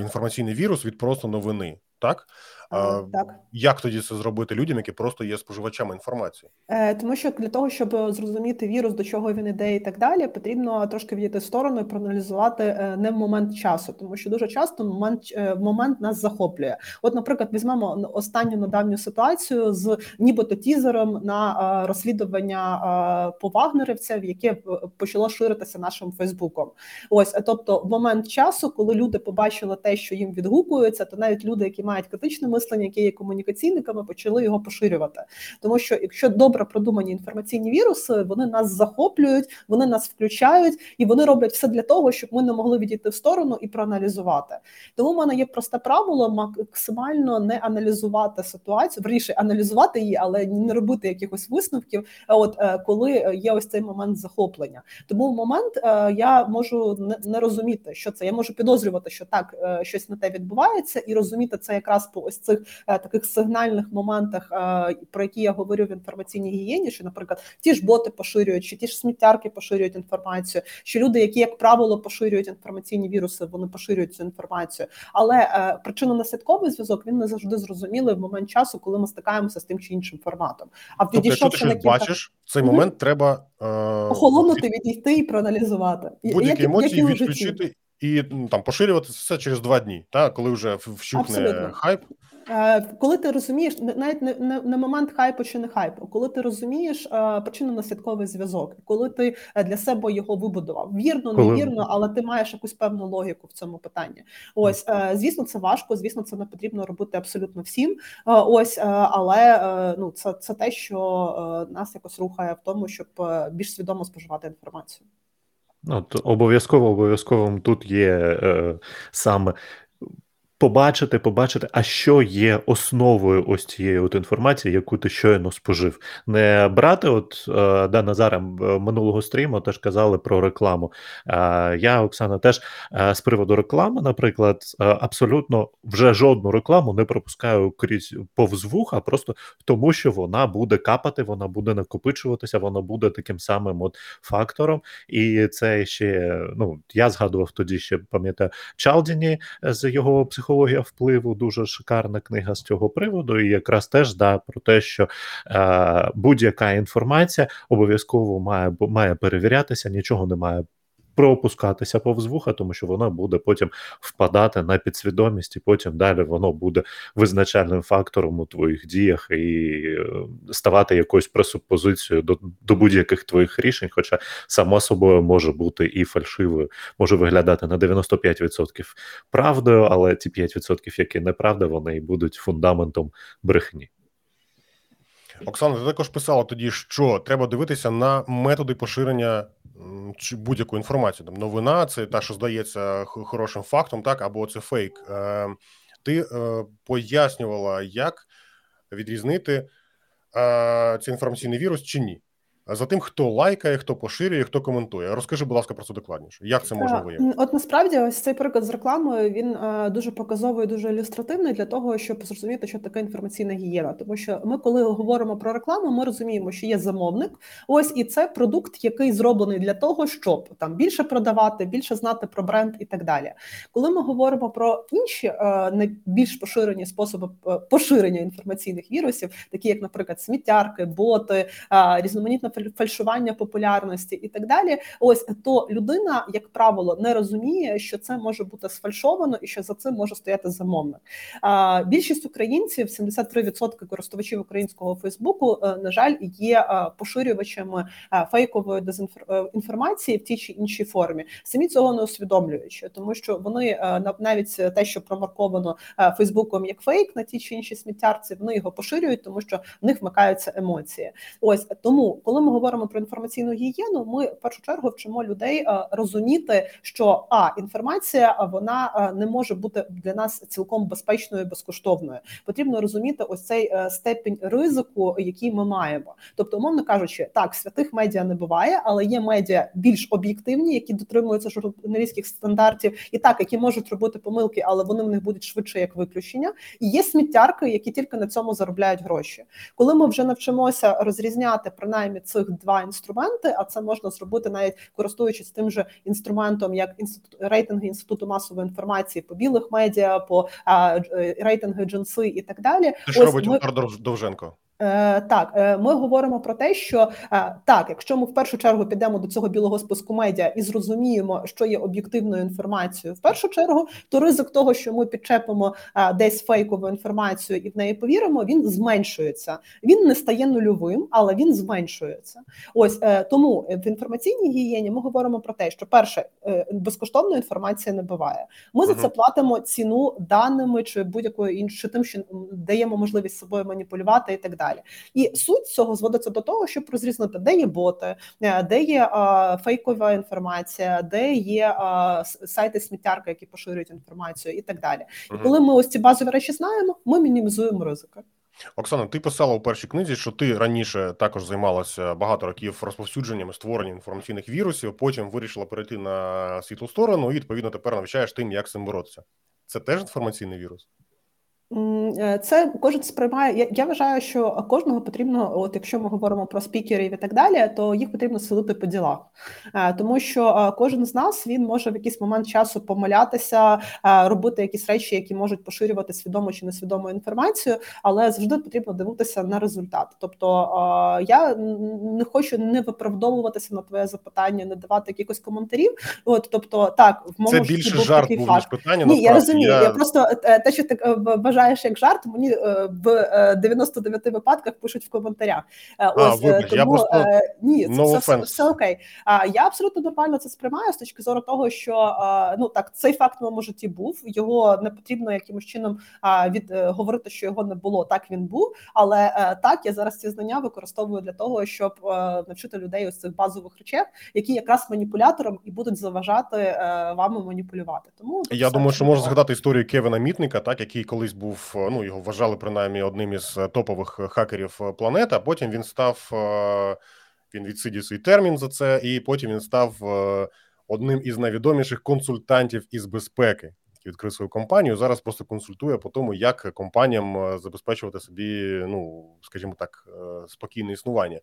інформаційний вірус від просто новини, так? Так. Як тоді це зробити людям, які просто є споживачами інформації? Е, Тому що для того, щоб зрозуміти вірус, до чого він іде, і так далі, потрібно трошки відійти в сторону і проаналізувати е, не в момент часу, тому що дуже часто момент е, момент нас захоплює. От, наприклад, візьмемо останню недавню ситуацію з нібито тізером на розслідування по вагнерівців, яке почало ширитися нашим Фейсбуком. Ось тобто, в момент часу, коли люди побачили те, що їм відгукується, то навіть люди, які мають критичне мислення, які є комунікаційниками, почали його поширювати. Тому що якщо добре продумані інформаційні віруси, вони нас захоплюють, вони нас включають і вони роблять все для того, щоб ми не могли відійти в сторону і проаналізувати. Тому в мене є просте правило максимально не аналізувати ситуацію, верніше аналізувати її, але не робити якихось висновків. От е, коли є ось цей момент захоплення, тому в момент е, я можу не розуміти, що це. Я можу підозрювати, що так е, щось на те відбувається, і розуміти це якраз по ось цих таких сигнальних моментах, про які я говорю в інформаційній гігієні, що, наприклад, ті ж боти поширюють, чи ті ж сміттярки поширюють інформацію, що люди, які як правило поширюють інформаційні віруси, вони поширюють цю інформацію. Але е, причинно-наслідковий зв'язок він не завжди зрозумілий в момент часу, коли ми стикаємося з тим чи іншим форматом. А тобто, якщо ти щось бачиш, в цей момент треба е... охолонути, відійти і проаналізувати будь-які емоції відключити і там поширювати все через два дні, та коли вже вщухне Абсолютно. хайп. Е, коли ти розумієш, навіть не, не, не момент хайпу чи не хайпу, коли ти розумієш е, причинно-наслідковий зв'язок, коли ти е, для себе його вибудував, вірно, невірно, але ти маєш якусь певну логіку в цьому питанні. Ось звісно, це важко. Звісно, це не потрібно робити абсолютно всім. Ось, але ну це це те, що нас якось рухає в тому, щоб більш свідомо споживати інформацію. От обов'язково обов'язковим тут є е, саме Побачити, побачити, а що є основою ось цієї от інформації, яку ти щойно спожив. Не брати, от е, да, Назарем минулого стріму теж казали про рекламу. Е, я, Оксана, теж е, з приводу реклами, наприклад, абсолютно вже жодну рекламу не пропускаю крізь повз вуха, просто тому, що вона буде капати, вона буде накопичуватися, вона буде таким самим от фактором. І це ще ну я згадував тоді ще пам'ятаю Чалдіні з його психології психологія впливу дуже шикарна книга з цього приводу, і якраз теж да про те, що е, будь-яка інформація обов'язково має має перевірятися, нічого не має пропускатися повз вуха, тому що вона буде потім впадати на підсвідомість, і потім далі воно буде визначальним фактором у твоїх діях і е, ставати якоюсь пресупозицією до, до будь-яких твоїх рішень, хоча само собою може бути і фальшивою, може виглядати на 95% правдою, але ті 5%, які неправда, вони і будуть фундаментом брехні. Оксана, ти також писала тоді, що треба дивитися на методи поширення чи будь-яку інформацію. Там новина, це та, що здається хорошим фактом, так або це фейк. Е, ти е, пояснювала, як відрізнити е, цей інформаційний вірус чи ні за тим, хто лайкає, хто поширює, хто коментує. Розкажи, будь ласка, про це докладніше. Як це можна виявити? От насправді, ось цей приклад з рекламою він е, дуже показовий, дуже ілюстративний для того, щоб зрозуміти, що таке інформаційна гігієна. Тому що ми, коли говоримо про рекламу, ми розуміємо, що є замовник. Ось і це продукт, який зроблений для того, щоб там більше продавати, більше знати про бренд і так далі. Коли ми говоримо про інші е, найбільш поширені способи е, поширення інформаційних вірусів, такі як, наприклад, сміттярки, боти, різноманітна фальшування популярності і так далі. Ось то людина, як правило, не розуміє, що це може бути сфальшовано і що за цим може стояти замовник. Більшість українців, 73% користувачів українського Фейсбуку, е, на жаль, є е, поширювачами е, фейкової дезінформації в тій чи іншій формі. Самі цього не усвідомлюючи, тому що вони навіть те, що промарковано Фейсбуком як фейк на ті чи інші сміттярці, вони його поширюють, тому що в них вмикаються емоції. Ось тому, коли ми ми говоримо про інформаційну гігієну, ми в першу чергу вчимо людей е, розуміти, що а інформація вона е, не може бути для нас цілком безпечною, безкоштовною. Потрібно розуміти ось цей е, степінь ризику, який ми маємо. Тобто, умовно кажучи, так святих медіа не буває, але є медіа більш об'єктивні, які дотримуються журналістських стандартів, і так які можуть робити помилки, але вони в них будуть швидше як виключення. І є сміттярки, які тільки на цьому заробляють гроші. Коли ми вже навчимося розрізняти принаймні цих цих два інструменти, а це можна зробити навіть користуючись тим же інструментом, як інститут рейтинги інституту масової інформації по білих медіа, по а, е, рейтинги джинси і так далі. Це що робить ми... Довженко? Е, так, е, ми говоримо про те, що е, так, якщо ми в першу чергу підемо до цього білого списку медіа і зрозуміємо, що є об'єктивною інформацією, в першу чергу, то ризик того, що ми підчепимо десь фейкову інформацію і в неї повіримо, він зменшується. Він не стає нульовим, але він зменшується. Ось тому в інформаційній гігієні ми говоримо про те, що перше безкоштовної інформації не буває. Ми за це платимо ціну даними чи будь-якою іншою тим, що даємо можливість собою маніпулювати і так далі далі. І суть цього зводиться до того, щоб розрізнити, де є боти, е, де є а, фейкова інформація, де є а, сайти сміттярки, які поширюють інформацію, і так далі. І коли ми ось ці базові речі знаємо, ми мінімізуємо ризики. Оксана, ти писала у першій книзі, що ти раніше також займалася багато років розповсюдженням і створенням інформаційних вірусів. Потім вирішила перейти на світлу сторону, і відповідно тепер навчаєш тим, як з цим боротися. Це теж інформаційний вірус. Е, це кожен сприймає. Я я вважаю, що кожного потрібно, от якщо ми говоримо про спікерів і так далі, то їх потрібно селити по ділах, е, тому що е, кожен з нас він може в якийсь момент часу помилятися, робити якісь речі, які можуть поширювати свідомо чи несвідому інформацію, але завжди потрібно дивитися на результат. Тобто я не хочу не виправдовуватися на твоє запитання, не давати якихось коментарів. От тобто, так в моєму Це більше жарт був ніж питання. Ні, я розумію. Я... я просто те, що ти бажаєш вважаєш як жарт, мені е, в 99 е, випадках пишуть в коментарях. Е, ось вибач, тому я просто... ні, це no все, все окей. А я абсолютно нормально це сприймаю з точки зору того, що ну так цей факт в моєму житті був. Його не потрібно якимось чином від говорити, що його не було. Так він був, але так я зараз ці знання використовую для того, щоб навчити людей ось цих базових речей, які якраз маніпуляторам і будуть заважати вами маніпулювати. Тому я думаю, що можна згадати історію Кевина Мітника, так який колись був ну його вважали принаймні одним із е, топових хакерів е, планети. а Потім він став е, він відсидів свій термін за це, і потім він став одним із найвідоміших консультантів із безпеки. Відкрив свою компанію. Зараз просто консультує по тому, як компаніям забезпечувати собі, ну скажімо так, спокійне існування.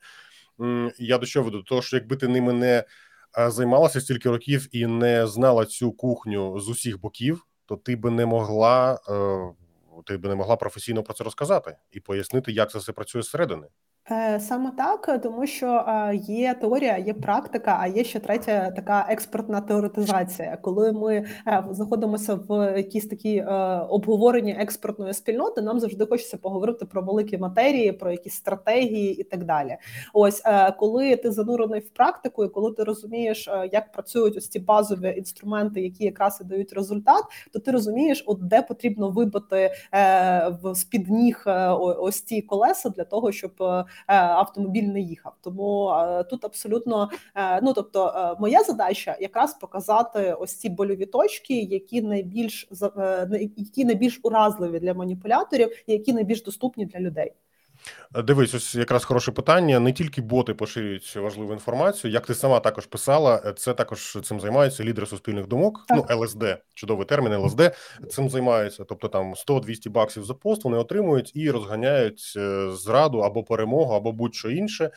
Я до чого веду? Того, що якби ти ними не займалася стільки років і не знала цю кухню з усіх боків, то ти би не могла ти би не могла професійно про це розказати і пояснити, як це все працює зсередини. Е, саме так, тому що є теорія, є практика, а є ще третя така експертна теоретизація. Коли ми е, знаходимося в якійсь такій е, обговоренні експертної спільноти, нам завжди хочеться поговорити про великі матерії, про якісь стратегії і так далі. Ось коли ти занурений в практику, і коли ти розумієш, як працюють ось ці базові інструменти, які якраз і дають результат, то ти розумієш, от де потрібно вибити в з-під ніг ось ці колеса для того, щоб Е, автомобіль не їхав. Тому е, тут абсолютно е, ну тобто, моя задача якраз показати ось ці больові точки, які найбільш які найбільш уразливі для маніпуляторів, які найбільш доступні для людей. Дивись, ось якраз хороше питання. Не тільки боти поширюють важливу інформацію, як ти сама також писала, це також цим займаються лідери суспільних думок. Так. Ну ЛСД, чудовий термін ЛСД. Цим займаються. Тобто там 100-200 баксів за пост вони отримують і розганяють е, зраду або перемогу, або будь-що інше.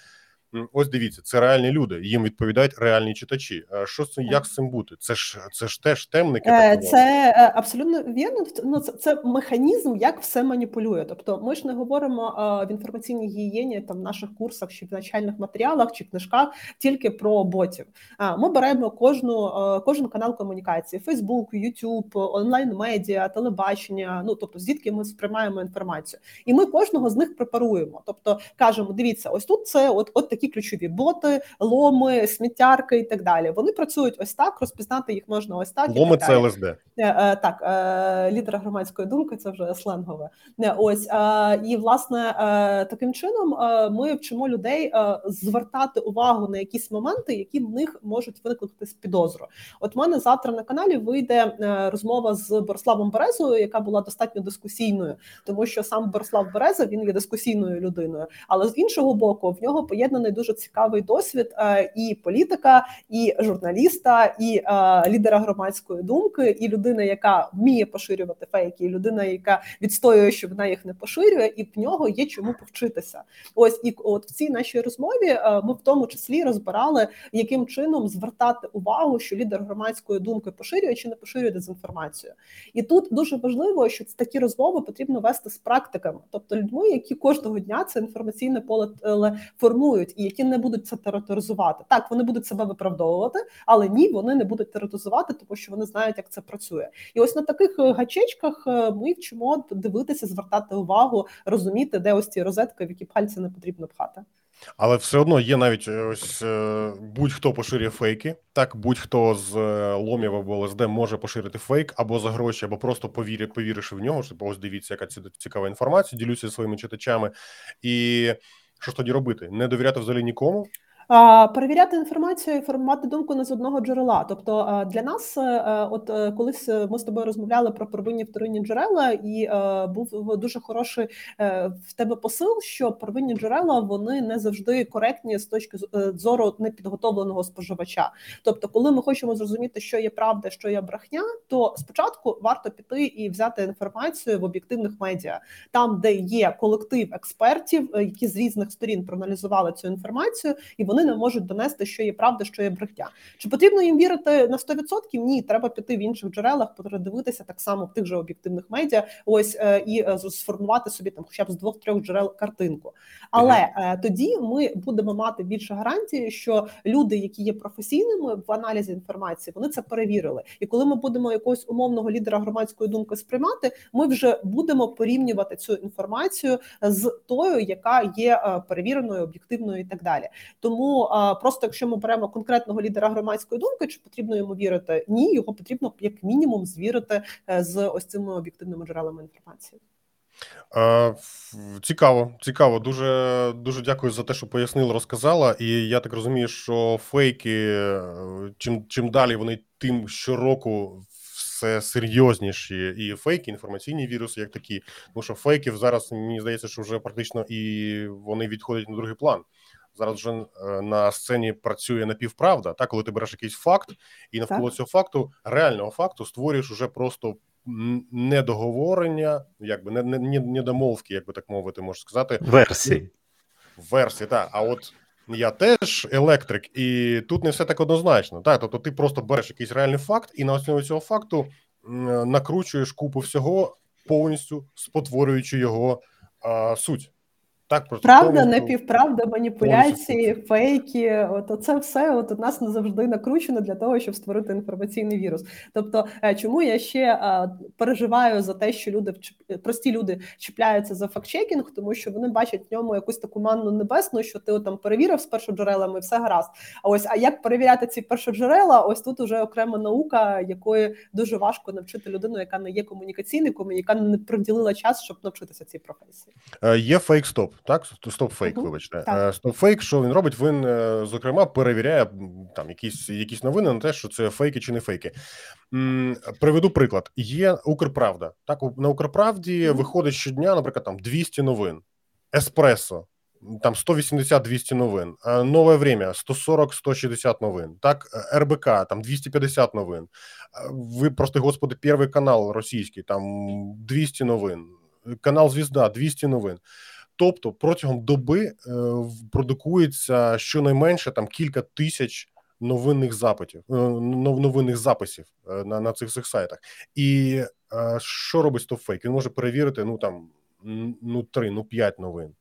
Ось дивіться, це реальні люди. Їм відповідають реальні читачі. Що це як з цим бути? Це ж це ж теж темники. Е, це е, абсолютно вірно. Ну це, це механізм, як все маніпулює. Тобто, ми ж не говоримо в інформаційній гігієні там в наших курсах чи в навчальних матеріалах чи книжках тільки про ботів. ми беремо кожну кожен канал комунікації: Фейсбук, Ютуб, онлайн медіа, телебачення. Ну тобто, звідки ми сприймаємо інформацію, і ми кожного з них препаруємо. Тобто кажемо, дивіться, ось тут це от от такі ключові боти, ломи, сміттярки і так далі. Вони працюють ось так, розпізнати їх можна ось так. Ломи це ЛСД. Е, е, так, е, лідера громадської думки, це вже сленгове. Ось і власне таким чином ми вчимо людей звертати увагу на якісь моменти, які в них можуть викликати з підозру. От в мене завтра на каналі вийде розмова з Бориславом Березою, яка була достатньо дискусійною, тому що сам Борислав Береза він є дискусійною людиною, але з іншого боку, в нього поєднаний об'єднаний дуже цікавий досвід е, і політика, і журналіста, і е, лідера громадської думки, і людина, яка вміє поширювати фейки, і людина, яка відстоює, що вона їх не поширює, і в нього є чому повчитися. Ось і от в цій нашій розмові е, ми в тому числі розбирали, яким чином звертати увагу, що лідер громадської думки поширює чи не поширює дезінформацію. І тут дуже важливо, що такі розмови потрібно вести з практиками, тобто людьми, які кожного дня це інформаційне поле формують і які не будуть це тероторизувати. Так, вони будуть себе виправдовувати, але ні, вони не будуть тероторизувати, тому що вони знають, як це працює. І ось на таких е, гачечках е, ми вчимо дивитися, звертати увагу, розуміти, де ось ці розетки, в які пальці не потрібно пхати. Але все одно є навіть е, ось будь-хто поширює фейки. Так, будь-хто з ломів або ЛСД може поширити фейк або за гроші, або просто повірі, повіривши в нього. що ось дивіться, яка цікава інформація, ділюся зі своїми читачами і. Що ж тоді робити? Не довіряти взагалі нікому? Перевіряти інформацію і формувати думку не з одного джерела. Тобто для нас, от колись ми з тобою розмовляли про первинні вторинні джерела, і був дуже хороший в тебе посил, що первинні джерела вони не завжди коректні з точки зору непідготовленого споживача. Тобто, коли ми хочемо зрозуміти, що є правда, що є брехня, то спочатку варто піти і взяти інформацію в об'єктивних медіа, там де є колектив експертів, які з різних сторін проаналізували цю інформацію, і вони не можуть донести, що є правда, що є брехня. Чи потрібно їм вірити на 100%? Ні, треба піти в інших джерелах, передивитися так само в тих же об'єктивних медіа. Ось е, і е, сформувати собі там, хоча б з двох-трьох джерел картинку. Але mm-hmm. тоді ми будемо мати більше гарантії, що люди, які є професійними в аналізі інформації, вони це перевірили. І коли ми будемо якогось умовного лідера громадської думки сприймати, ми вже будемо порівнювати цю інформацію з тою, яка є перевіреною, об'єктивною і так далі. Тому просто якщо ми беремо конкретного лідера громадської думки, чи потрібно йому вірити? Ні, його потрібно як мінімум звірити е, з ось цими об'єктивними джерелами інформації. Цікаво, цікаво. Дуже дуже дякую за те, що пояснила, розказала. І я так розумію, що фейки, е, чим чим далі вони тим щороку все серйозніші і фейки, інформаційні віруси, як такі. Тому що фейків зараз мені здається, що вже практично і вони відходять на другий план. Зараз вже е, на сцені працює напівправда. Так, коли ти береш якийсь факт, і навколо так. цього факту, реального факту, створюєш уже просто недоговорення, якби не не, недомовки, як би так мовити, можна сказати, версії. Версії, так. А от я теж електрик, і тут не все так однозначно. Так, тобто, ти просто береш якийсь реальний факт, і на основі цього факту накручуєш купу всього повністю спотворюючи його а, суть. Так, просто правда, напівправда, маніпуляції, фейки. От це все от у нас не завжди накручено для того, щоб створити інформаційний вірус. Тобто, е, чому я ще е, переживаю за те, що люди прості люди чіпляються за фактчекінг, тому що вони бачать в ньому якусь таку манну небесну, що ти там перевірив з першоджерелами, все гаразд. А ось а як перевіряти ці першоджерела? Ось тут уже окрема наука, якої дуже важко навчити людину, яка не є комунікаційником, і яка не приділила час, щоб навчитися цій професії. Е, є фейк стоп так, стопфейк, uh-huh. вибачте. Так. Стопфейк, що він робить? Він, е, зокрема, перевіряє там якісь якісь новини на те, що це фейки чи не фейки. Приведу приклад: є Укрправда. Так, на Укрправді uh-huh. виходить щодня, наприклад, там 200 новин, Еспресо. Там 180-200 новин, нове время 140-160 новин. Так, РБК там 250 новин. Ви прости господи, перший канал російський, там 200 новин, канал Звізда 200 новин. Тобто протягом доби е, продукується щонайменше там кілька тисяч новинних запитів, е, новинних записів е, на на цих цих сайтах. І що робить StopFake? Він може перевірити ну там ну три, ну п'ять новин.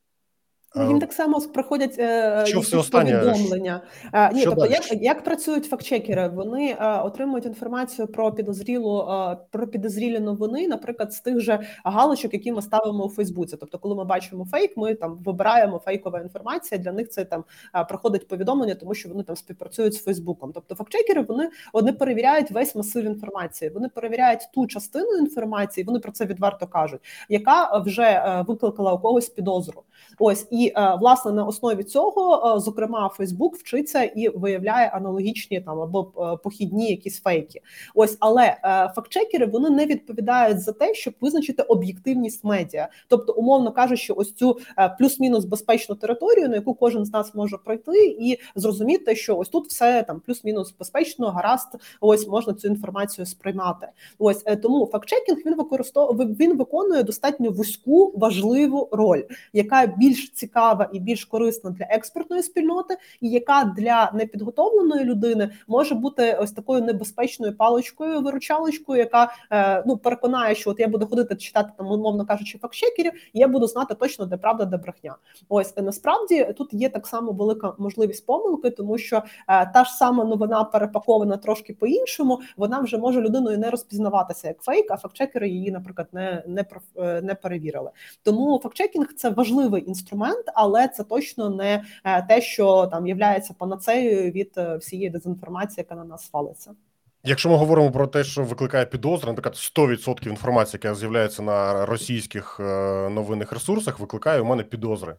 Ну, їм так само приходять е, що все повідомлення. Е, ні, тобто, як як працюють фактчекери? Вони отримують інформацію про підозрілу про підозрілі новини, наприклад, з тих же галочок, які ми ставимо у Фейсбуці. Тобто, коли ми бачимо фейк, ми там вибираємо фейкова інформація. Для них це там проходить повідомлення, тому що вони там співпрацюють з Фейсбуком. Тобто, фактчекери вони вони перевіряють весь масив інформації. Вони перевіряють ту частину інформації. Вони про це відверто кажуть, яка вже е, викликала у когось підозру. Ось і і е, власне на основі цього, е, зокрема, Фейсбук вчиться і виявляє аналогічні там або е, похідні якісь фейки. Ось, але фактчекери вони не відповідають за те, щоб визначити об'єктивність медіа, тобто, умовно кажучи, ось цю плюс-мінус безпечну територію, на яку кожен з нас може пройти, і зрозуміти, що ось тут все там плюс-мінус безпечно, гаразд, ось можна цю інформацію сприймати. Ось тому фактчекінг він використовує він виконує достатньо вузьку важливу роль, яка більш цікава цікава і більш корисна для експертної спільноти, і яка для непідготовленої людини може бути ось такою небезпечною паличкою, виручалочкою, яка е, ну переконає, що от я буду ходити читати там, умовно кажучи, фактчекерів, і я буду знати точно, де правда, де брехня. Ось насправді тут є так само велика можливість помилки, тому що е, та ж сама новина перепакована трошки по іншому. Вона вже може людиною не розпізнаватися як фейк, а фактчекери її, наприклад, не не, е, не перевірили. Тому фактчекінг це важливий інструмент але це точно не е, те, що там являється панацеєю від е, всієї дезінформації, яка на нас валиться. Якщо ми говоримо про те, що викликає підозри, наприклад, 100% інформації, яка з'являється на російських е, новинних ресурсах, викликає у мене підозри.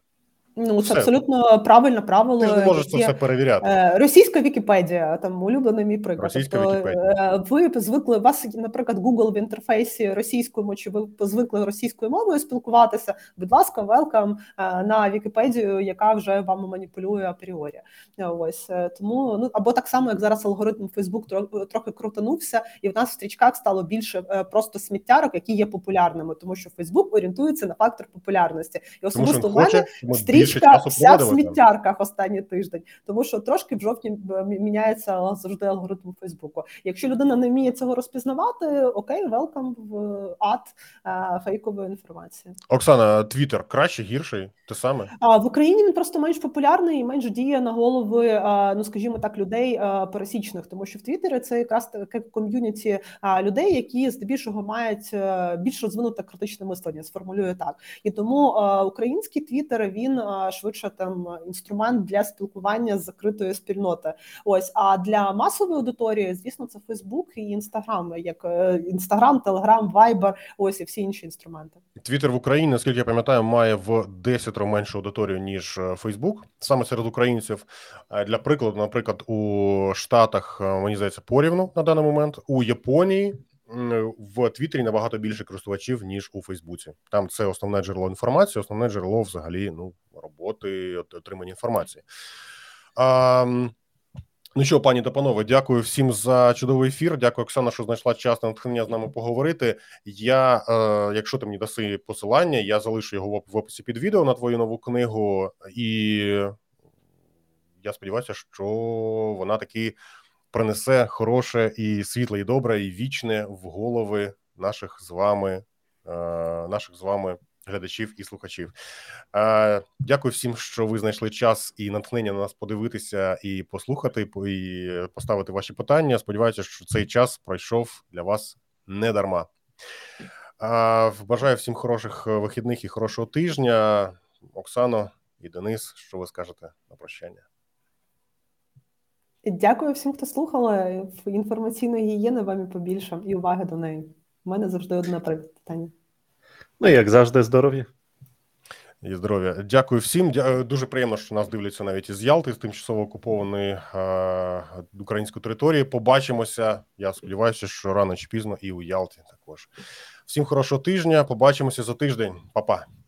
Ну, це Все. абсолютно правильне правило. Ти ж не можеш це все перевіряти. Е, Російська Вікіпедія, там улюблений мій приклад. Російська тобто, Вікіпедія. е, ви звикли, у вас, наприклад, Google в інтерфейсі російською, чи ви звикли російською мовою спілкуватися. Будь ласка, велкам на Вікіпедію, яка вже вами маніпулює апріорі. Е, Ось тому ну або так само, як зараз алгоритм Facebook трохи крутанувся, і в нас в стрічках стало більше просто сміттярок, які є популярними, тому що Facebook орієнтується на фактор популярності. І особисто в мене ми більше часу вся в сміттярках останній тиждень, тому що трошки в жовтні б, міняється завжди алгоритм Фейсбуку. Якщо людина не вміє цього розпізнавати, окей, велкам в ад е, фейкової інформації. Оксана, Твіттер краще, гірший, те саме. А в Україні він просто менш популярний і менш діє на голови, е, ну скажімо так, людей е, пересічних, тому що в Твіттері це якраз таке ком'юніті е, людей, які здебільшого мають е, більш розвинуте критичне мислення, сформулюю так. І тому е, український Твіттер він е, швидше там інструмент для спілкування з закритою спільнотою. Ось а для масової аудиторії, звісно, це Фейсбук і Інстаграм, як Інстаграм, Телеграм, Вайбер, ось і всі інші інструменти. Твіттер в Україні, наскільки я пам'ятаю, має в 10 меншу аудиторію, ніж Фейсбук. Саме серед українців. Е, Для прикладу, наприклад, у Штатах, е, мені здається, порівну на даний момент. У Японії в Твіттері набагато більше користувачів, ніж у Фейсбуці. Там це основне джерело інформації, основне джерело взагалі ну, роботи, отримання інформації. А, Ну що, пані та панове, дякую всім за чудовий ефір. Дякую, Оксана, що знайшла час на натхнення з нами поговорити. Я, е, якщо ти мені даси посилання, я залишу його в в описі під відео на твою нову книгу, і я сподіваюся, що вона таки принесе хороше і світле, і добре, і вічне в голови наших з вами, е, наших з вами глядачів і слухачів. Е, Дякую всім, що ви знайшли час і натхнення на нас подивитися і послухати, по- і поставити ваші питання. Сподіваюся, що цей час пройшов для вас не дарма. Е, Бажаю всім хороших вихідних і хорошого тижня. Оксано і Денис, що ви скажете на прощання? Дякую всім, хто слухали. Інформаційної гігієни вам і побільше, і уваги до неї. У мене завжди одне питання. Ну, як завжди, здоров'я. І здоров'я. Дякую всім. Дя- Дуже приємно, що нас дивляться навіть із Ялти, з тимчасово окупованої е, української території. Побачимося. Я сподіваюся, що рано чи пізно і у Ялті також. Всім хорошого тижня. Побачимося за тиждень. Па-па.